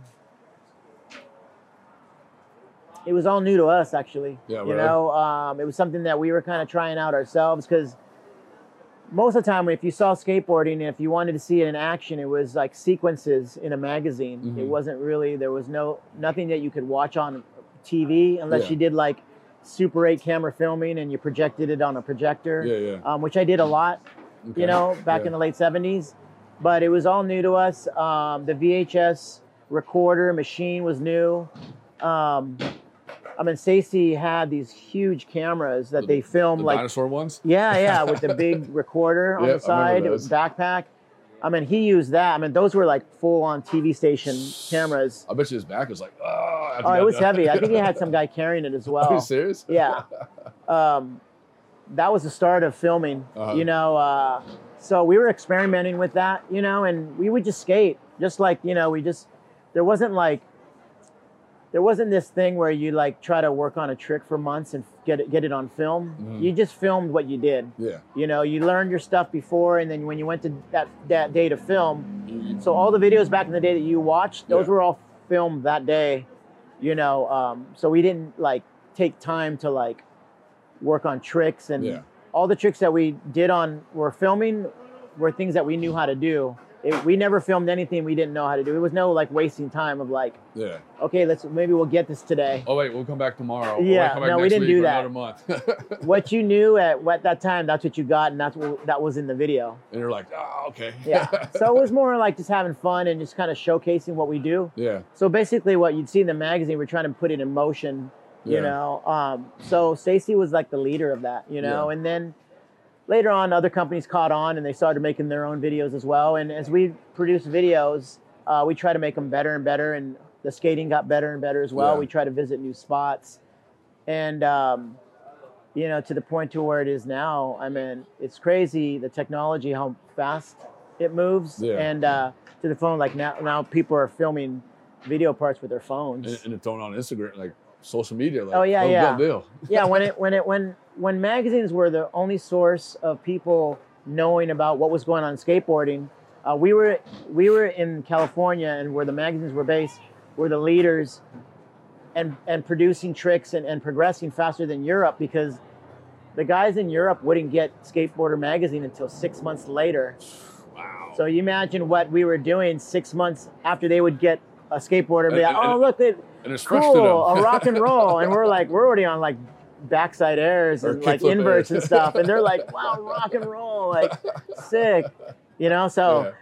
it was all new to us, actually. Yeah, You know, um, it was something that we were kind of trying out ourselves because most of the time, if you saw skateboarding, if you wanted to see it in action, it was like sequences in a magazine. It Mhm. wasn't really there was no nothing that you could watch on TV unless Yeah. you did like Super 8 camera filming and you projected it on a projector. Yeah, yeah. Um, which I did a lot Okay. you know, back Yeah. in the late 70s. But it was all new to us. Um, the VHS recorder machine was new. Um, I mean, Stacy had these huge cameras that they filmed the like dinosaur ones. yeah, yeah, with the big recorder on Yep, the side, backpack. I mean, he used that. I mean, those were like full on TV station cameras. I bet you his back was like, oh. Oh, it was done." heavy. I think he had some guy carrying it as well. Are you serious? Yeah. Um, that was the start of filming, Uh-huh. you know. Uh, so we were experimenting with that, you know, and we would just skate, just like, you know, we just, there wasn't like, there wasn't this thing where you like try to work on a trick for months and get it, get it on film. Mhm. You just filmed what you did. Yeah. You know, you learned your stuff before, and then when you went to that, that day to film, so all the videos back in the day that you watched, those Yeah. were all filmed that day. You know, um, so we didn't like take time to like work on tricks, and Yeah. all the tricks that we did on were filming were things that we knew how to do. It, we never filmed anything we didn't know how to do. It was no like wasting time of like, Yeah. okay, let's maybe we'll get this today. Oh wait, we'll come back tomorrow. Yeah, come back no, we didn't do that. Another month. what you knew at what that time, that's what you got, and that's what that was in the video. and you're like, oh, okay. Yeah. so it was more like just having fun and just kind of showcasing what we do. yeah. So basically, what you'd see in the magazine, we're trying to put it in motion. You Yeah. know. Um, so Stacy was like the leader of that. You know, Yeah. and then later on, other companies caught on and they started making their own videos as well. And as we produce videos, uh, we try to make them better and better and the skating got better and better as well. Yeah. We try to visit new spots, and um, you know, to the point to where it is now. I mean, it's crazy the technology, how fast it moves, Yeah. and uh, to the phone. Like now, now people are filming video parts with their phones. and, and it's thrown on Instagram, like social media. Like, oh yeah, no yeah, deal. yeah. When it when it when when magazines were the only source of people knowing about what was going on in skateboarding, uh, we were we were in California and where the magazines were based were the leaders, and and producing tricks and, and progressing faster than Europe because the guys in Europe wouldn't get Skateboarder magazine until six months later. Wow. So you imagine what we were doing six months after they would get a skateboarder and be like, and- oh look, it, and cool, a rock and roll, and we're like, we're already on like backside airs and like inverts airs. and stuff, and they're like, wow, rock and roll, like sick, you know. So,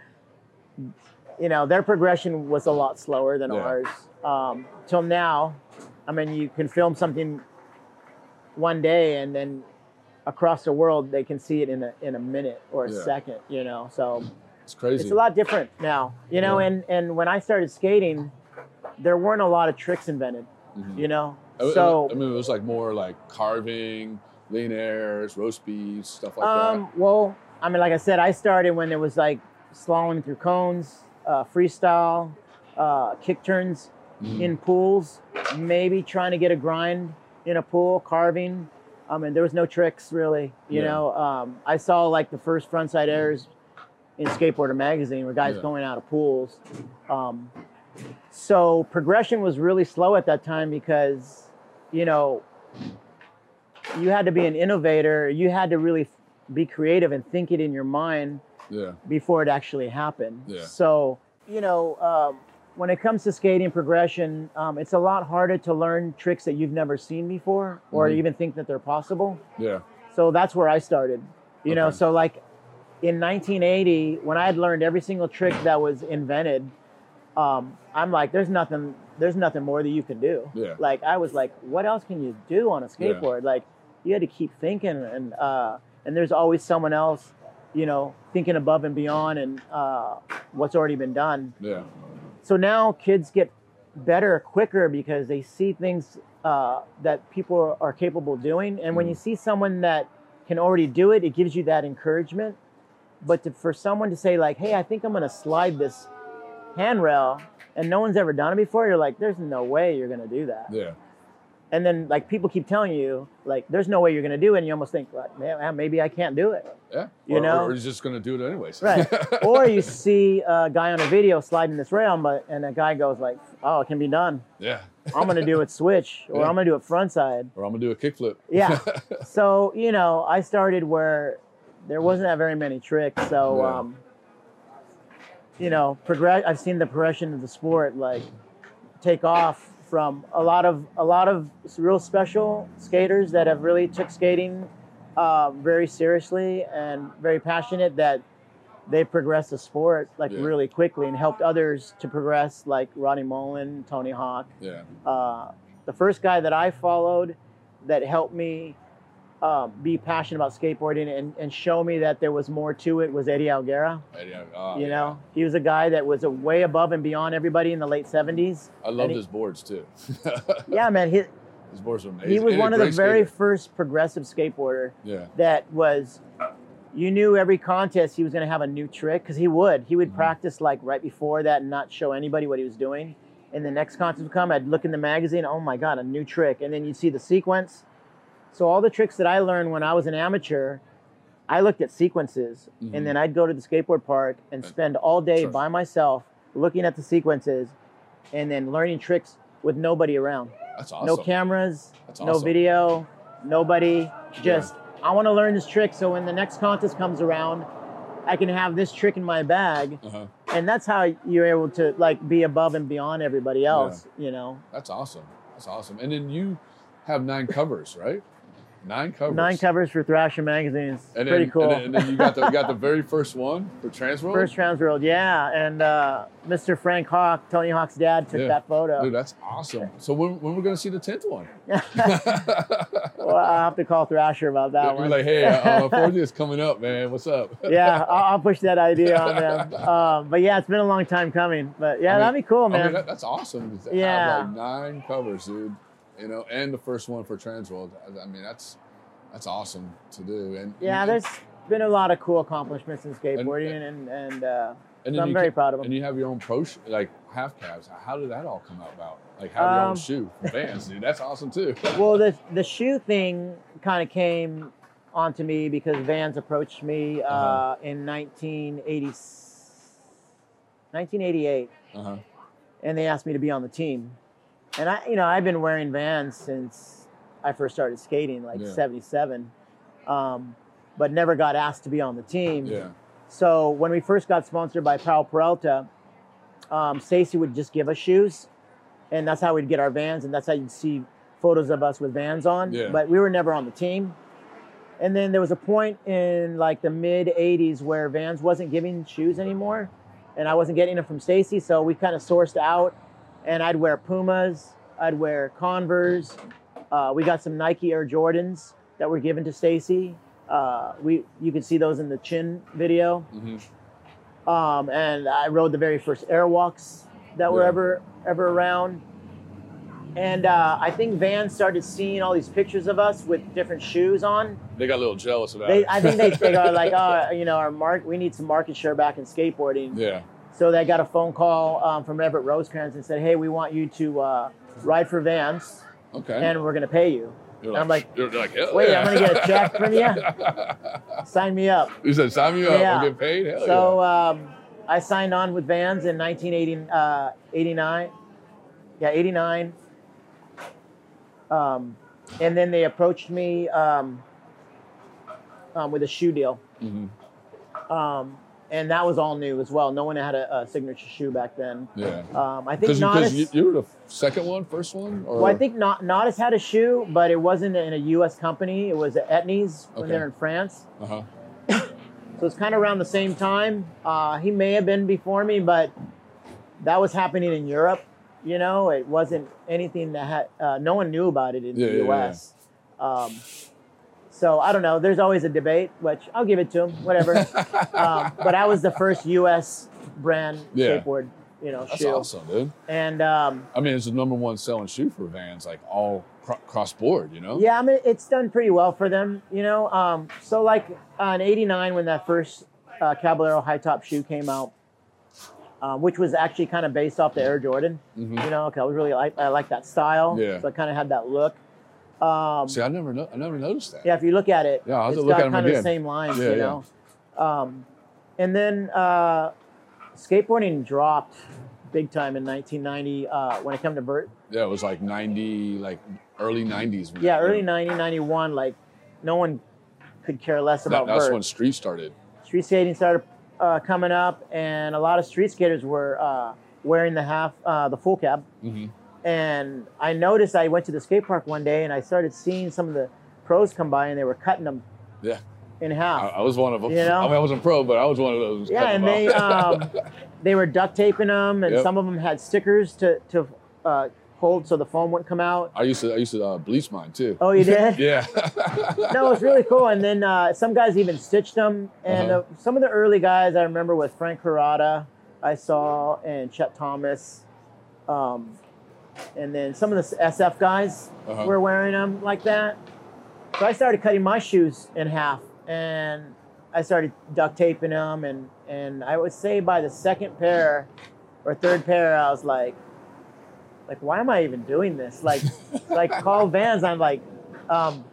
you know, their progression was a lot slower than Yeah. ours. Um, till now, I mean, you can film something one day and then across the world they can see it in a in a minute or a Yeah. second, you know. So It's crazy. it's a lot different now, you know. Yeah. And and when I started skating, there weren't a lot of tricks invented, Mhm. you know. So I mean, it was like more like carving, lean airs, roast beefs, stuff like that. um, well, I mean, like I said, I started when it was like slaloming through cones, uh, freestyle, uh, kick turns Mhm. in pools, maybe trying to get a grind in a pool, carving. I mean, there was no tricks really, you Yeah. know. Um, I saw like the first frontside airs in Skateboarder magazine where guys Yeah. going out of pools. Um, so progression was really slow at that time because, you know, you had to be an innovator. You had to really be creative and think it in your mind. Yeah. before it actually happened. Yeah. So, you know, um, when it comes to skating progression, um, it's a lot harder to learn tricks that you've never seen before or Mhm. even think that they're possible. Yeah. So that's where I started. You know, so like in 1980, when I had learned every single trick that was invented, um, I'm like, there's nothing, there's nothing more that you can do. Yeah. Like I was like, what else can you do on a Yeah. skateboard? Like you had to keep thinking, and uh, and there's always someone else, you know, thinking above and beyond, and uh, what's already been done. Yeah. So now kids get better quicker because they see things uh, that people are capable of doing, and when you see someone that can already do it, it gives you that encouragement. But to, for someone to say like, "Hey, I think I'm going to slide this handrail," and no one's ever done it before, you're like, "There's no way you're to do that." Yeah. And then like people keep telling you like, "There's no way you're to do it," and you almost think like, "Man, maybe I can't do it." Yeah. You or, know? or he's just gonna do it anyways. Right. or you see a guy on a video sliding this rail, but and a guy goes like, "Oh, it can be done. yeah. I'm gonna do it switch, or Yeah. I'm gonna do it frontside." Or I'm gonna do a kickflip. Yeah. so you know, I started where there wasn't that very many tricks. So Yeah. um, you know, progress. I've seen the progression of the sport like take off from a lot of a lot of real special skaters that have really took skating uh, very seriously and very passionate that they progressed the sport like Yeah. really quickly and helped others to progress like Rodney Mullen, Tony Hawk. Yeah. Uh, the first guy that I followed that helped me um, be passionate about skateboarding and, and show me that there was more to it was Eddie Elguera. Eddie, oh, you yeah. know, he was a guy that was a way above and beyond everybody in the late 70s. I loved he- his boards too. Yeah, man. He, his boards were amazing. he was And one of the great very first progressive skateboarder Yeah. that was you knew every contest he was going to have a new trick because he would he would Mm-hmm. practice like right before that and not show anybody what he was doing and the next contest would come i'd look in the magazine oh my god a new trick and then you'd see the sequence so all the tricks that i learned when i was an amateur i looked at sequences Mhm. and then i'd go to the skateboard park and spend all day Sure. by myself looking at the sequences and then learning tricks with nobody around That's awesome. no cameras, That's no video, nobody. Just I want to learn this trick so when the next contest comes around, I can have this trick in my bag, Uh-huh. and that's how you're able to like be above and beyond everybody else. You know. That's awesome. That's awesome. And then you have nine covers, right? Nine covers. Nine covers for Thrasher magazines. And Pretty then, cool. And then, and then you got the you got the very first one for Transworld. First Transworld, yeah. And uh, Mr. Frank Hawk, Tony Hawk's dad, took Yeah. that photo. Dude, that's awesome. So when, when we're gonna see the tenth one? well, I'll have to call Thrasher about that You're one. like, hey, uh, is coming up, man. What's up? yeah, I'll, I'll push that idea on them. Um, but yeah, it's been a long time coming. But yeah, I mean- that'd be cool, I mean, man. that- that's awesome. Yeah. Have like nine covers, dude. You know, and the first one for Transworld. I, I mean, that's that's awesome to do. And yeah, and- there's been a lot of cool accomplishments in skateboarding, and and, uh, And so I'm very can- proud of them. And you have your own pro, sh- like half cabs. How did that all come about? Like have your Um, own shoe from Vans, dude. That's awesome too. well, the the shoe thing kind of came onto me because Vans approached me uh, Uh-huh. in 1980, 1988, Uh-huh. and they asked me to be on the team. And I, you know, I've been wearing Vans since I first started skating, like Yeah. '77, um, but never got asked to be on the team. Yeah. So when we first got sponsored by Powell Peralta, um, Stacy would just give us shoes, and that's how we'd get our Vans, and that's how you'd see photos of us with Vans on. Yeah. But we were never on the team. And then there was a point in like the mid '80s where Vans wasn't giving shoes anymore, and I wasn't getting them from Stacy, so we kind of sourced out, and I'd wear Pumas, I'd wear Converse. Uh, we got some Nike Air Jordans that were given to Stacy. Uh, we you can see those in the Chin video. Mm-hmm. Um, and I rode the very first Airwalks that were Yeah. ever ever around. And uh, I think Van started seeing all these pictures of us with different shoes on. They got a little jealous about They, it. I think they, they are like, oh, you know, our mark, we need some market share back in skateboarding. yeah. So they got a phone call um, from Everett Rosecrans and said, hey, we want you to uh, ride for Vans, Okay. and we're going to pay you. You're I'm like, like, wait, yeah. I'm going to get a check from you? Sign me up. You said sign me up. Yeah. We'll get paid. Hell so um, I signed on with Vans in 1989. Uh, yeah, 89. Um, and then they approached me um, um, with a shoe deal. yeah. And that was all new as well. No one had a, a signature shoe back then. Yeah. Um, I think Because you, you, were the second one, first one, or well, I think Not, Natas had a shoe, but it wasn't in a U.S. company. It was at Etnies when Okay. they're in France. Uh huh. So it's kind of around the same time. Uh, he may have been before me, but that was happening in Europe. You know, it wasn't anything that had, uh, no one knew about it in Yeah, the yeah, yeah. US. Um, so I don't know. There's always a debate, which I'll give it to him, whatever. um, but I was the first US brand Yeah. skateboard, you know, That's shoe. awesome, dude. And um, I mean, it's the number one selling shoe for Vans, like all cro- cross board. You know. Yeah, I mean, it's done pretty well for them, you know. Um, so, like on '89, when that first uh, Caballero high top shoe came out, um, which was actually kind of based off the Air Jordan, Mhm. you know, 'cause I was really like I like that style. Yeah. So I kind of had that look. Um, See, I never, know, I never noticed that. yeah, if you look at it, Yeah, I'll it's look got at kind of the same lines, Yeah, you yeah. know. Um, and then uh, skateboarding dropped big time in 1990 uh, when it came to vert. Yeah, it was like ninety, like early nineties. Yeah, early 90, 91, like no one could care less about. That, that's vert. when street started. street skating started uh, coming up, and a lot of street skaters were uh, wearing the half, uh, the full cab. Mm-hmm. And I noticed I went to the skate park one day, and I started seeing some of the pros come by, and they were cutting them Yeah, in I, half. I was one of them. You know? I mean, I wasn't pro, but I was one of those. yeah, and they um, they were duct taping them, and Yep. some of them had stickers to to uh, hold so the foam wouldn't come out. I used to, I used to uh, bleach mine too. Oh, you did? yeah. no, it was really cool. And then uh, some guys even stitched them. And Uh-huh. uh, some of the early guys I remember was Frank Harada, I saw, and Chet Thomas. Um, and then some of the SF guys Uh-huh. were wearing them like that. So I started cutting my shoes in half and I started duct taping them. And, and I would say by the second pair or third pair, I was like, like, why am I even doing this? Like, like call Vans. I'm like, um,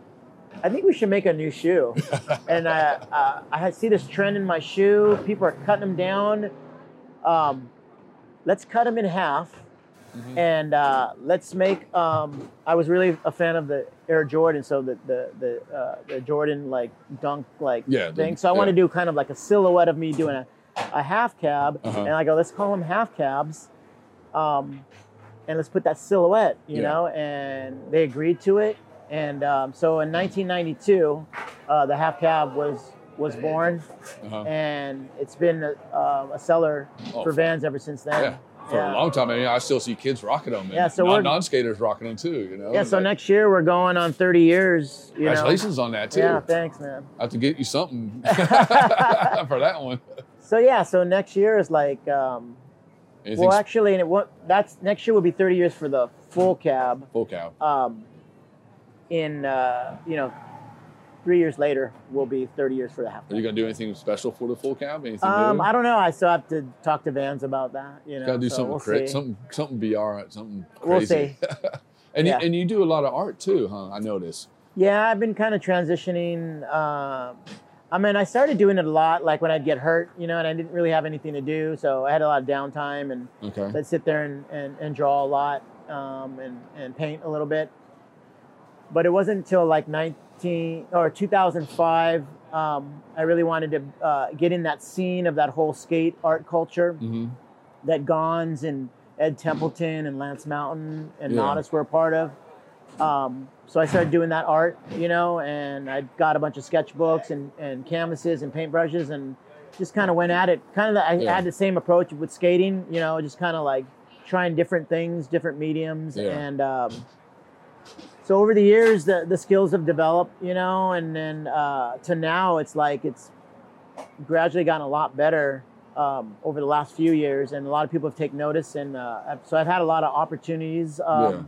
I think we should make a new shoe. and uh, uh, I see this trend in my shoe. People are cutting them down. Um, let's cut them in half. And uh, let's make. Um, I was really a fan of the Air Jordan, so the the the, uh, the Jordan like dunk like Yeah, the- thing. So I want to do kind of like a silhouette of me doing a, a half cab, Uh-huh. and I go, let's call them half cabs, um, and let's put that silhouette, you Yeah. know. And they agreed to it, And um, so in 1992, uh, the half cab was was born, Uh-huh. and it's been a, uh, a seller Oh, for Vans ever since then. Yeah. For a long time, I mean, I still see kids rocking them. and Yeah, so we're- non skaters rocking them too. You know. Yeah, so Like, next year we're going on 30 years. You know. Congratulations on that, too. Yeah, thanks, man. I have to get you something for that one. So yeah, so next year is like, um, well, actually, and it, what that's next year will be 30 years for the full cab. Full cab. Um, in uh, you know, three years later will be 30 years for the half. Are you gonna do anything special for the full cab? Anything Um, new? I don't know. I still have to talk to Vans about that. You know, Gotta do so something we'll cra- see. something something BR, something crazy. We'll crazy. see. and Yeah. you, and you do a lot of art too, huh? I noticed. Yeah, I've been kind of transitioning. Uh, I mean, I started doing it a lot, like when I'd get hurt, you know, and I didn't really have anything to do, so I had a lot of downtime, and Okay. I'd sit there and, and, and draw a lot um, and and paint a little bit. But it wasn't until like 19 or 2005 um, I really wanted to uh, get in that scene of that whole skate art culture Mm-hmm. that Gonz and Ed Templeton and Lance Mountain and Yeah. Modest were a part of. Um, so I started doing that art, you know, and I got a bunch of sketchbooks and, and canvases and paintbrushes and just kind of went at it. Kind of, I Yeah. had the same approach with skating, you know, just kind of like trying different things, different mediums. Yeah. And um, so over the years, the, the skills have developed, you know, and then uh, to now it's like it's gradually gotten a lot better um, over the last few years, and a lot of people have taken notice. And uh, so I've had a lot of opportunities, um,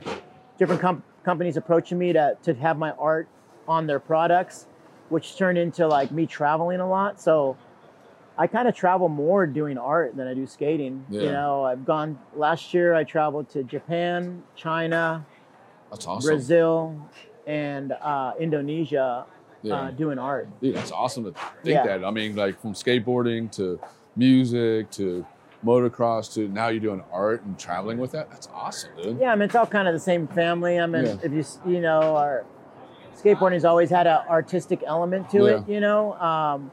different com- companies approaching me to to have my art on their products, which turned into like me traveling a lot. So I kind of travel more doing art than I do skating. You know, I've gone last year. I traveled to Japan, China, That's awesome. Brazil, and uh, Indonesia Yeah. uh, doing art. Dude, that's awesome to think Yeah. that. I mean, like from skateboarding to music to motocross to now you're doing art and traveling with that. That's awesome, dude. Yeah, I mean it's all kind of the same family. I mean, Yeah. if you you know, our skateboarding's always had an artistic element to it. You know, um,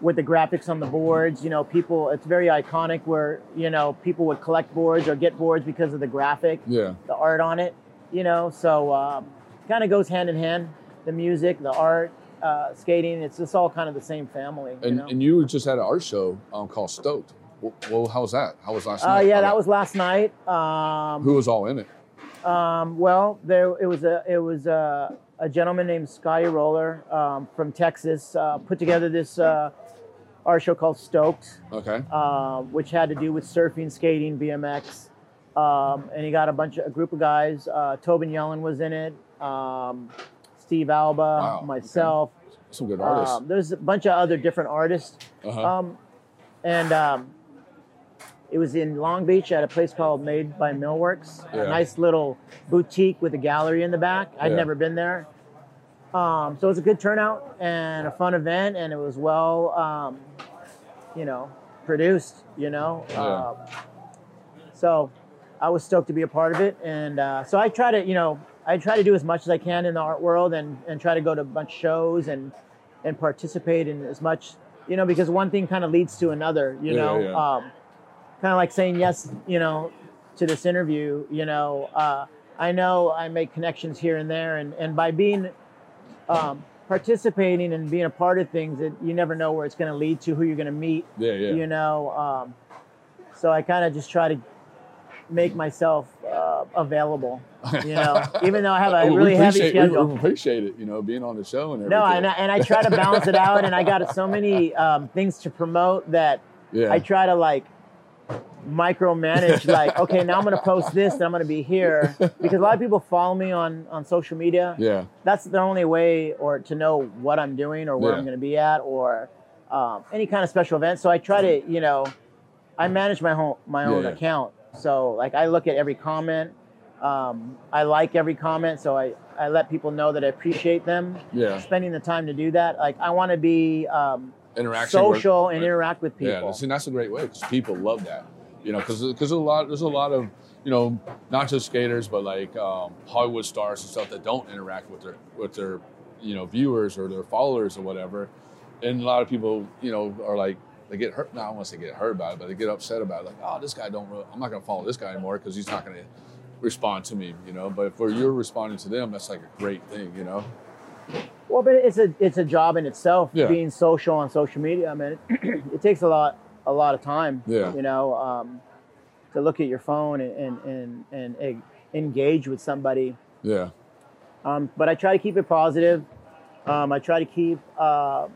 with the graphics on the boards. You know, people. It's very iconic where you know people would collect boards or get boards because of the graphic, Yeah. the art on it. You know, so um, kind of goes hand in hand. The music, the art, uh, skating. It's just all kind of the same family. You And know? and you just had an art show um, called Stoked. Well, how was that? How was last Uh, night? yeah, How that was last night. Um, Who was all in it? Um, well, there it was a it was a, a gentleman named Scotty Roller um, from Texas uh, put together this uh, art show called Stoked, Okay. uh, which had to do with surfing, skating, BMX, um, and he got a bunch of a group of guys. Uh, Tobin Yelland was in it. Um, Steve Alba, Wow, okay. myself. Some good artists. Um, there's a bunch of other different artists. Uh-huh. Um, and um, it was in Long Beach at a place called Made by Millworks, Yeah. a nice little boutique with a gallery in the back. I'd Yeah. never been there. Um, so it was a good turnout and a fun event, and it was well, um, you know, produced, you know. Yeah. Um, so I was stoked to be a part of it. And uh, so I try to, you know, I try to do as much as I can in the art world and, and try to go to a bunch of shows and, and participate in as much, you know, because one thing kind of leads to another, you Yeah, know. yeah. Um, kind of like saying yes, you know, to this interview, you know. Uh, I know I make connections here and there, and, and by being um, participating and being a part of things, that you never know where it's going to lead to, who you're going to meet. Yeah, yeah. You know, um, so I kind of just try to make myself uh, available. You know, even though I have a really heavy schedule. We appreciate it, you know, being on the show and everything. No, and I, and I try to balance it out, and I got so many um, things to promote that Yeah. I try to like micromanage. like, okay, now I'm going to post this, and I'm going to be here because a lot of people follow me on on social media. Yeah. That's the only way, or to know what I'm doing, or where Yeah. I'm going to be at, or um, any kind of special event. So I try to, you know, I manage my home my own Yeah. account. So like I look at every comment. Um, I like every comment, so I, I let people know that I appreciate them. Yeah. Spending the time to do that. Like I want to be um, Interaction with- social and interact with people. Yeah, and that's a great way because people love that. You know, because because a lot there's a lot of you know not just skaters but like um, Hollywood stars and stuff that don't interact with their with their you know viewers or their followers or whatever, and a lot of people you know are like they get hurt. No, I don't once they get hurt about it, but they get upset about it. Like, oh, this guy don't. Really, I'm not gonna follow this guy anymore because he's not gonna respond to me, you know. But if you're responding to them, that's like a great thing, you know. Well, but it's a it's a job in itself. Yeah. Being social on social media, I mean, it takes a lot a lot of time. Yeah. You know, um, to look at your phone and and and, and engage with somebody. Yeah. Um, but I try to keep it positive. Um, I try to keep uh,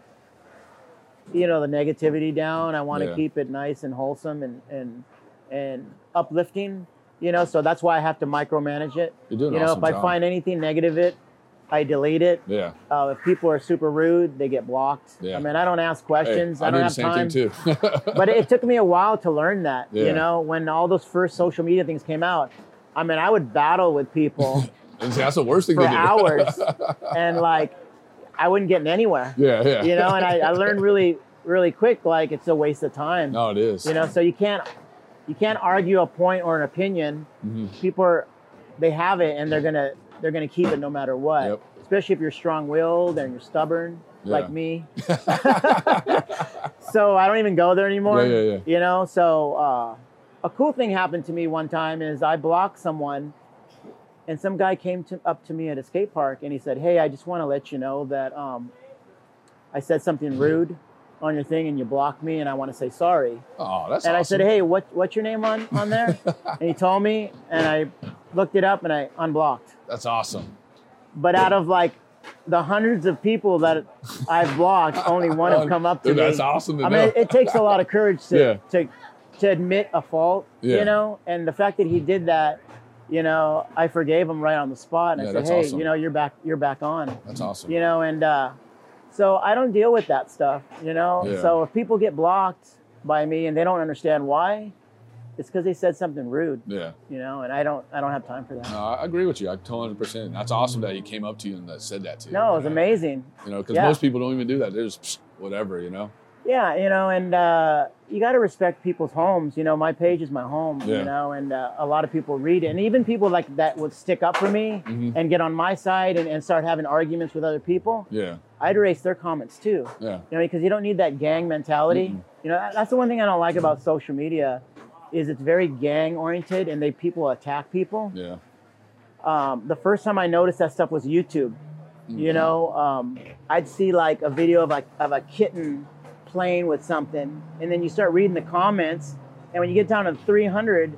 you know the negativity down. I want to Yeah. keep it nice and wholesome and and and uplifting. You know, so that's why I have to micromanage it. You're doing you know, awesome if I job. find anything negative, it I delete it. Yeah. Uh, if people are super rude, they get blocked. Yeah. I mean, I don't ask questions. Hey, I don't do have the same time. thing too. but it took me a while to learn that. Yeah. You know, when all those first social media things came out, I mean, I would battle with people that's the worst thing for to do. hours, and like, I wouldn't get in anywhere. Yeah, yeah. You know, and I, I learned really, really quick. Like, it's a waste of time. No, it is. You know, so you can't, you can't argue a point or an opinion. Mhm. People are, they have it, and they're gonna, they're gonna keep it no matter what. Yep. Especially if you're strong-willed and you're stubborn, Yeah. like me. so I don't even go there anymore. Yeah, yeah, yeah. You know, so uh, a cool thing happened to me one time is I blocked someone, and some guy came to, up to me at a skate park and he said, "Hey, I just want to let you know that um, I said something rude on your thing and you blocked me, and I want to say sorry." Oh, that's and I said, "Hey, what what's your name on on there?" and he told me, and I looked it up and I unblocked. That's awesome. But out of like the hundreds of people that I've blocked, only one have come up to Dude, me. that's awesome I mean, know. it, it takes a lot of courage to Yeah. to to admit a fault, Yeah. you know. And the fact that he did that, you know, I forgave him right on the spot, and Yeah, I said, "Hey, awesome. you know, you're back, you're back on." That's awesome. You know, and uh, so I don't deal with that stuff, you know. Yeah. So if people get blocked by me and they don't understand why, it's because they said something rude, Yeah. you know, and I don't, I don't have time for that. No, I agree with you. I 200%. That's awesome that he came up to you and that said that to you. No, it was amazing. You know, because Yeah. most people don't even do that. They're just whatever, you know? Yeah, you know, and uh, you got to respect people's homes. You know, my page is my home. Yeah. You know, and uh, a lot of people read it, and even people like that would stick up for me Mhm. and get on my side and, and start having arguments with other people. Yeah. I'd erase their comments too. Yeah. You know, because you don't need that gang mentality. You know, that- that's the one thing I don't like about social media, is it's very gang oriented and they people attack people. Yeah. Um, the first time I noticed that stuff was YouTube. You know, um, I'd see like a video of like of a kitten playing with something, and then you start reading the comments, and when you get down to 300,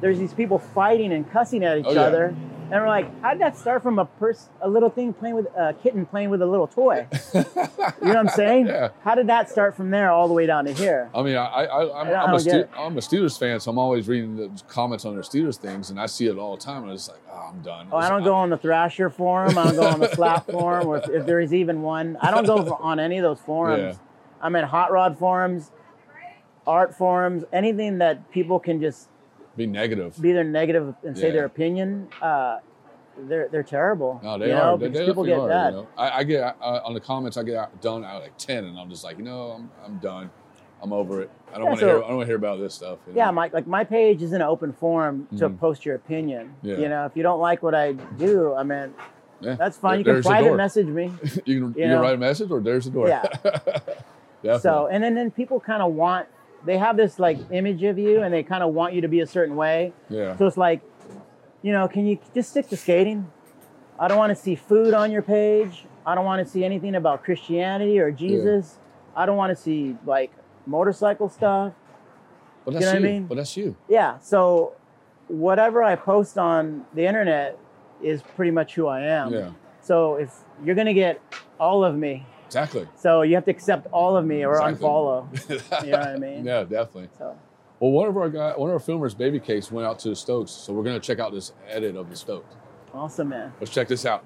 there's these people fighting and cussing at each Oh, yeah. other, and we're like, how did that start from a person, a little thing playing with a kitten playing with a little toy? you know what I'm saying? Yeah. How did that start from there all the way down to here? I mean, I, I, I'm, I I'm, a Ste- I'm a Steelers fan, so I'm always reading the comments on their Steelers things, and I see it all the time, and I'm like, oh, I'm done. Oh, I don't go on the Thrasher forum. I don't go on the Slap forum, or if, if there is even one. I don't go on any of those forums. Yeah. I'm in hot rod forums, art forums, anything that people can just Be negative. be their negative and say Yeah. their opinion. Uh, they're they're terrible. No, they you are. They, they people get are. You know? I, I get uh, on the comments. I get out, done at like ten, and I'm just like, you know, I'm, I'm done. I'm over it. I don't Yeah, want to so- hear. I don't want to hear about this stuff. you know? Yeah, my like my page is an open forum to Mhm. post your opinion. Yeah. You know, if you don't like what I do, I mean, Yeah. that's fine. You can private message me. you can, you can know? write a message, or there's the door. Yeah. Definitely. So, and then, then people kind of want, they have this like image of you and they kind of want you to be a certain way. Yeah. So it's like, you know, can you just stick to skating? I don't want to see food on your page. I don't want to see anything about Christianity or Jesus. Yeah. I don't want to see like motorcycle stuff. But You that's know you. what I mean? But that's you. Yeah. So whatever I post on the internet is pretty much who I am. Yeah. So if you're going to get all of me, Exactly. so you have to accept all of me or Exactly. unfollow. you know what I mean? Yeah, definitely. So. Well, one of our guy, one of our filmers, Baby Case, went out to the Stokes, so we're gonna check out this edit of the Stokes. Awesome, man. Let's check this out.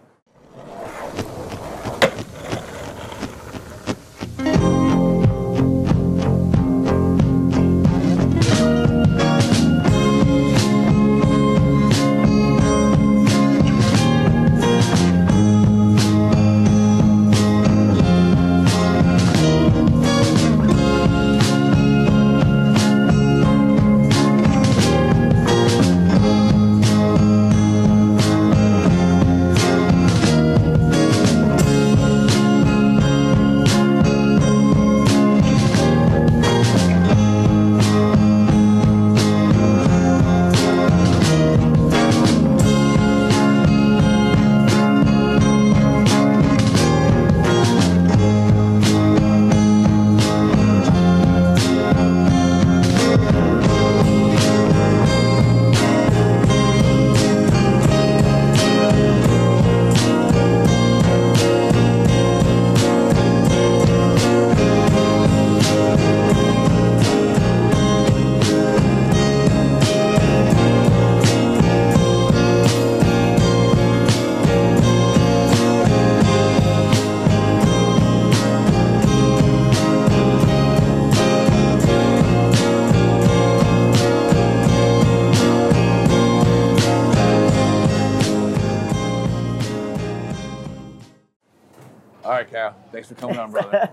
Thanks for coming on, brother.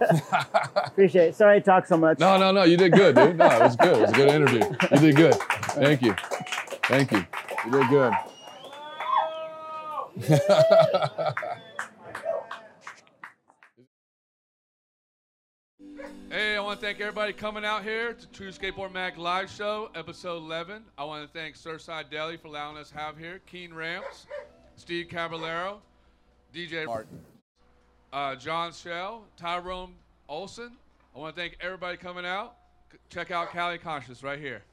Appreciate it. Sorry I talk so much. No, no, no. You did good, dude. No, it was good. It was a good interview. You did good. Thank you. Thank you. You did good. Hey, I want to thank everybody coming out here to True Skateboard Mag Live Show, episode 11. I want to thank Surfside Deli for allowing us have here, Keen Ramps, Steve Caballero, DJ Martin, uh, John Shell, Tyrone Olson. I want to thank everybody coming out. Check out Cali Conscious right here.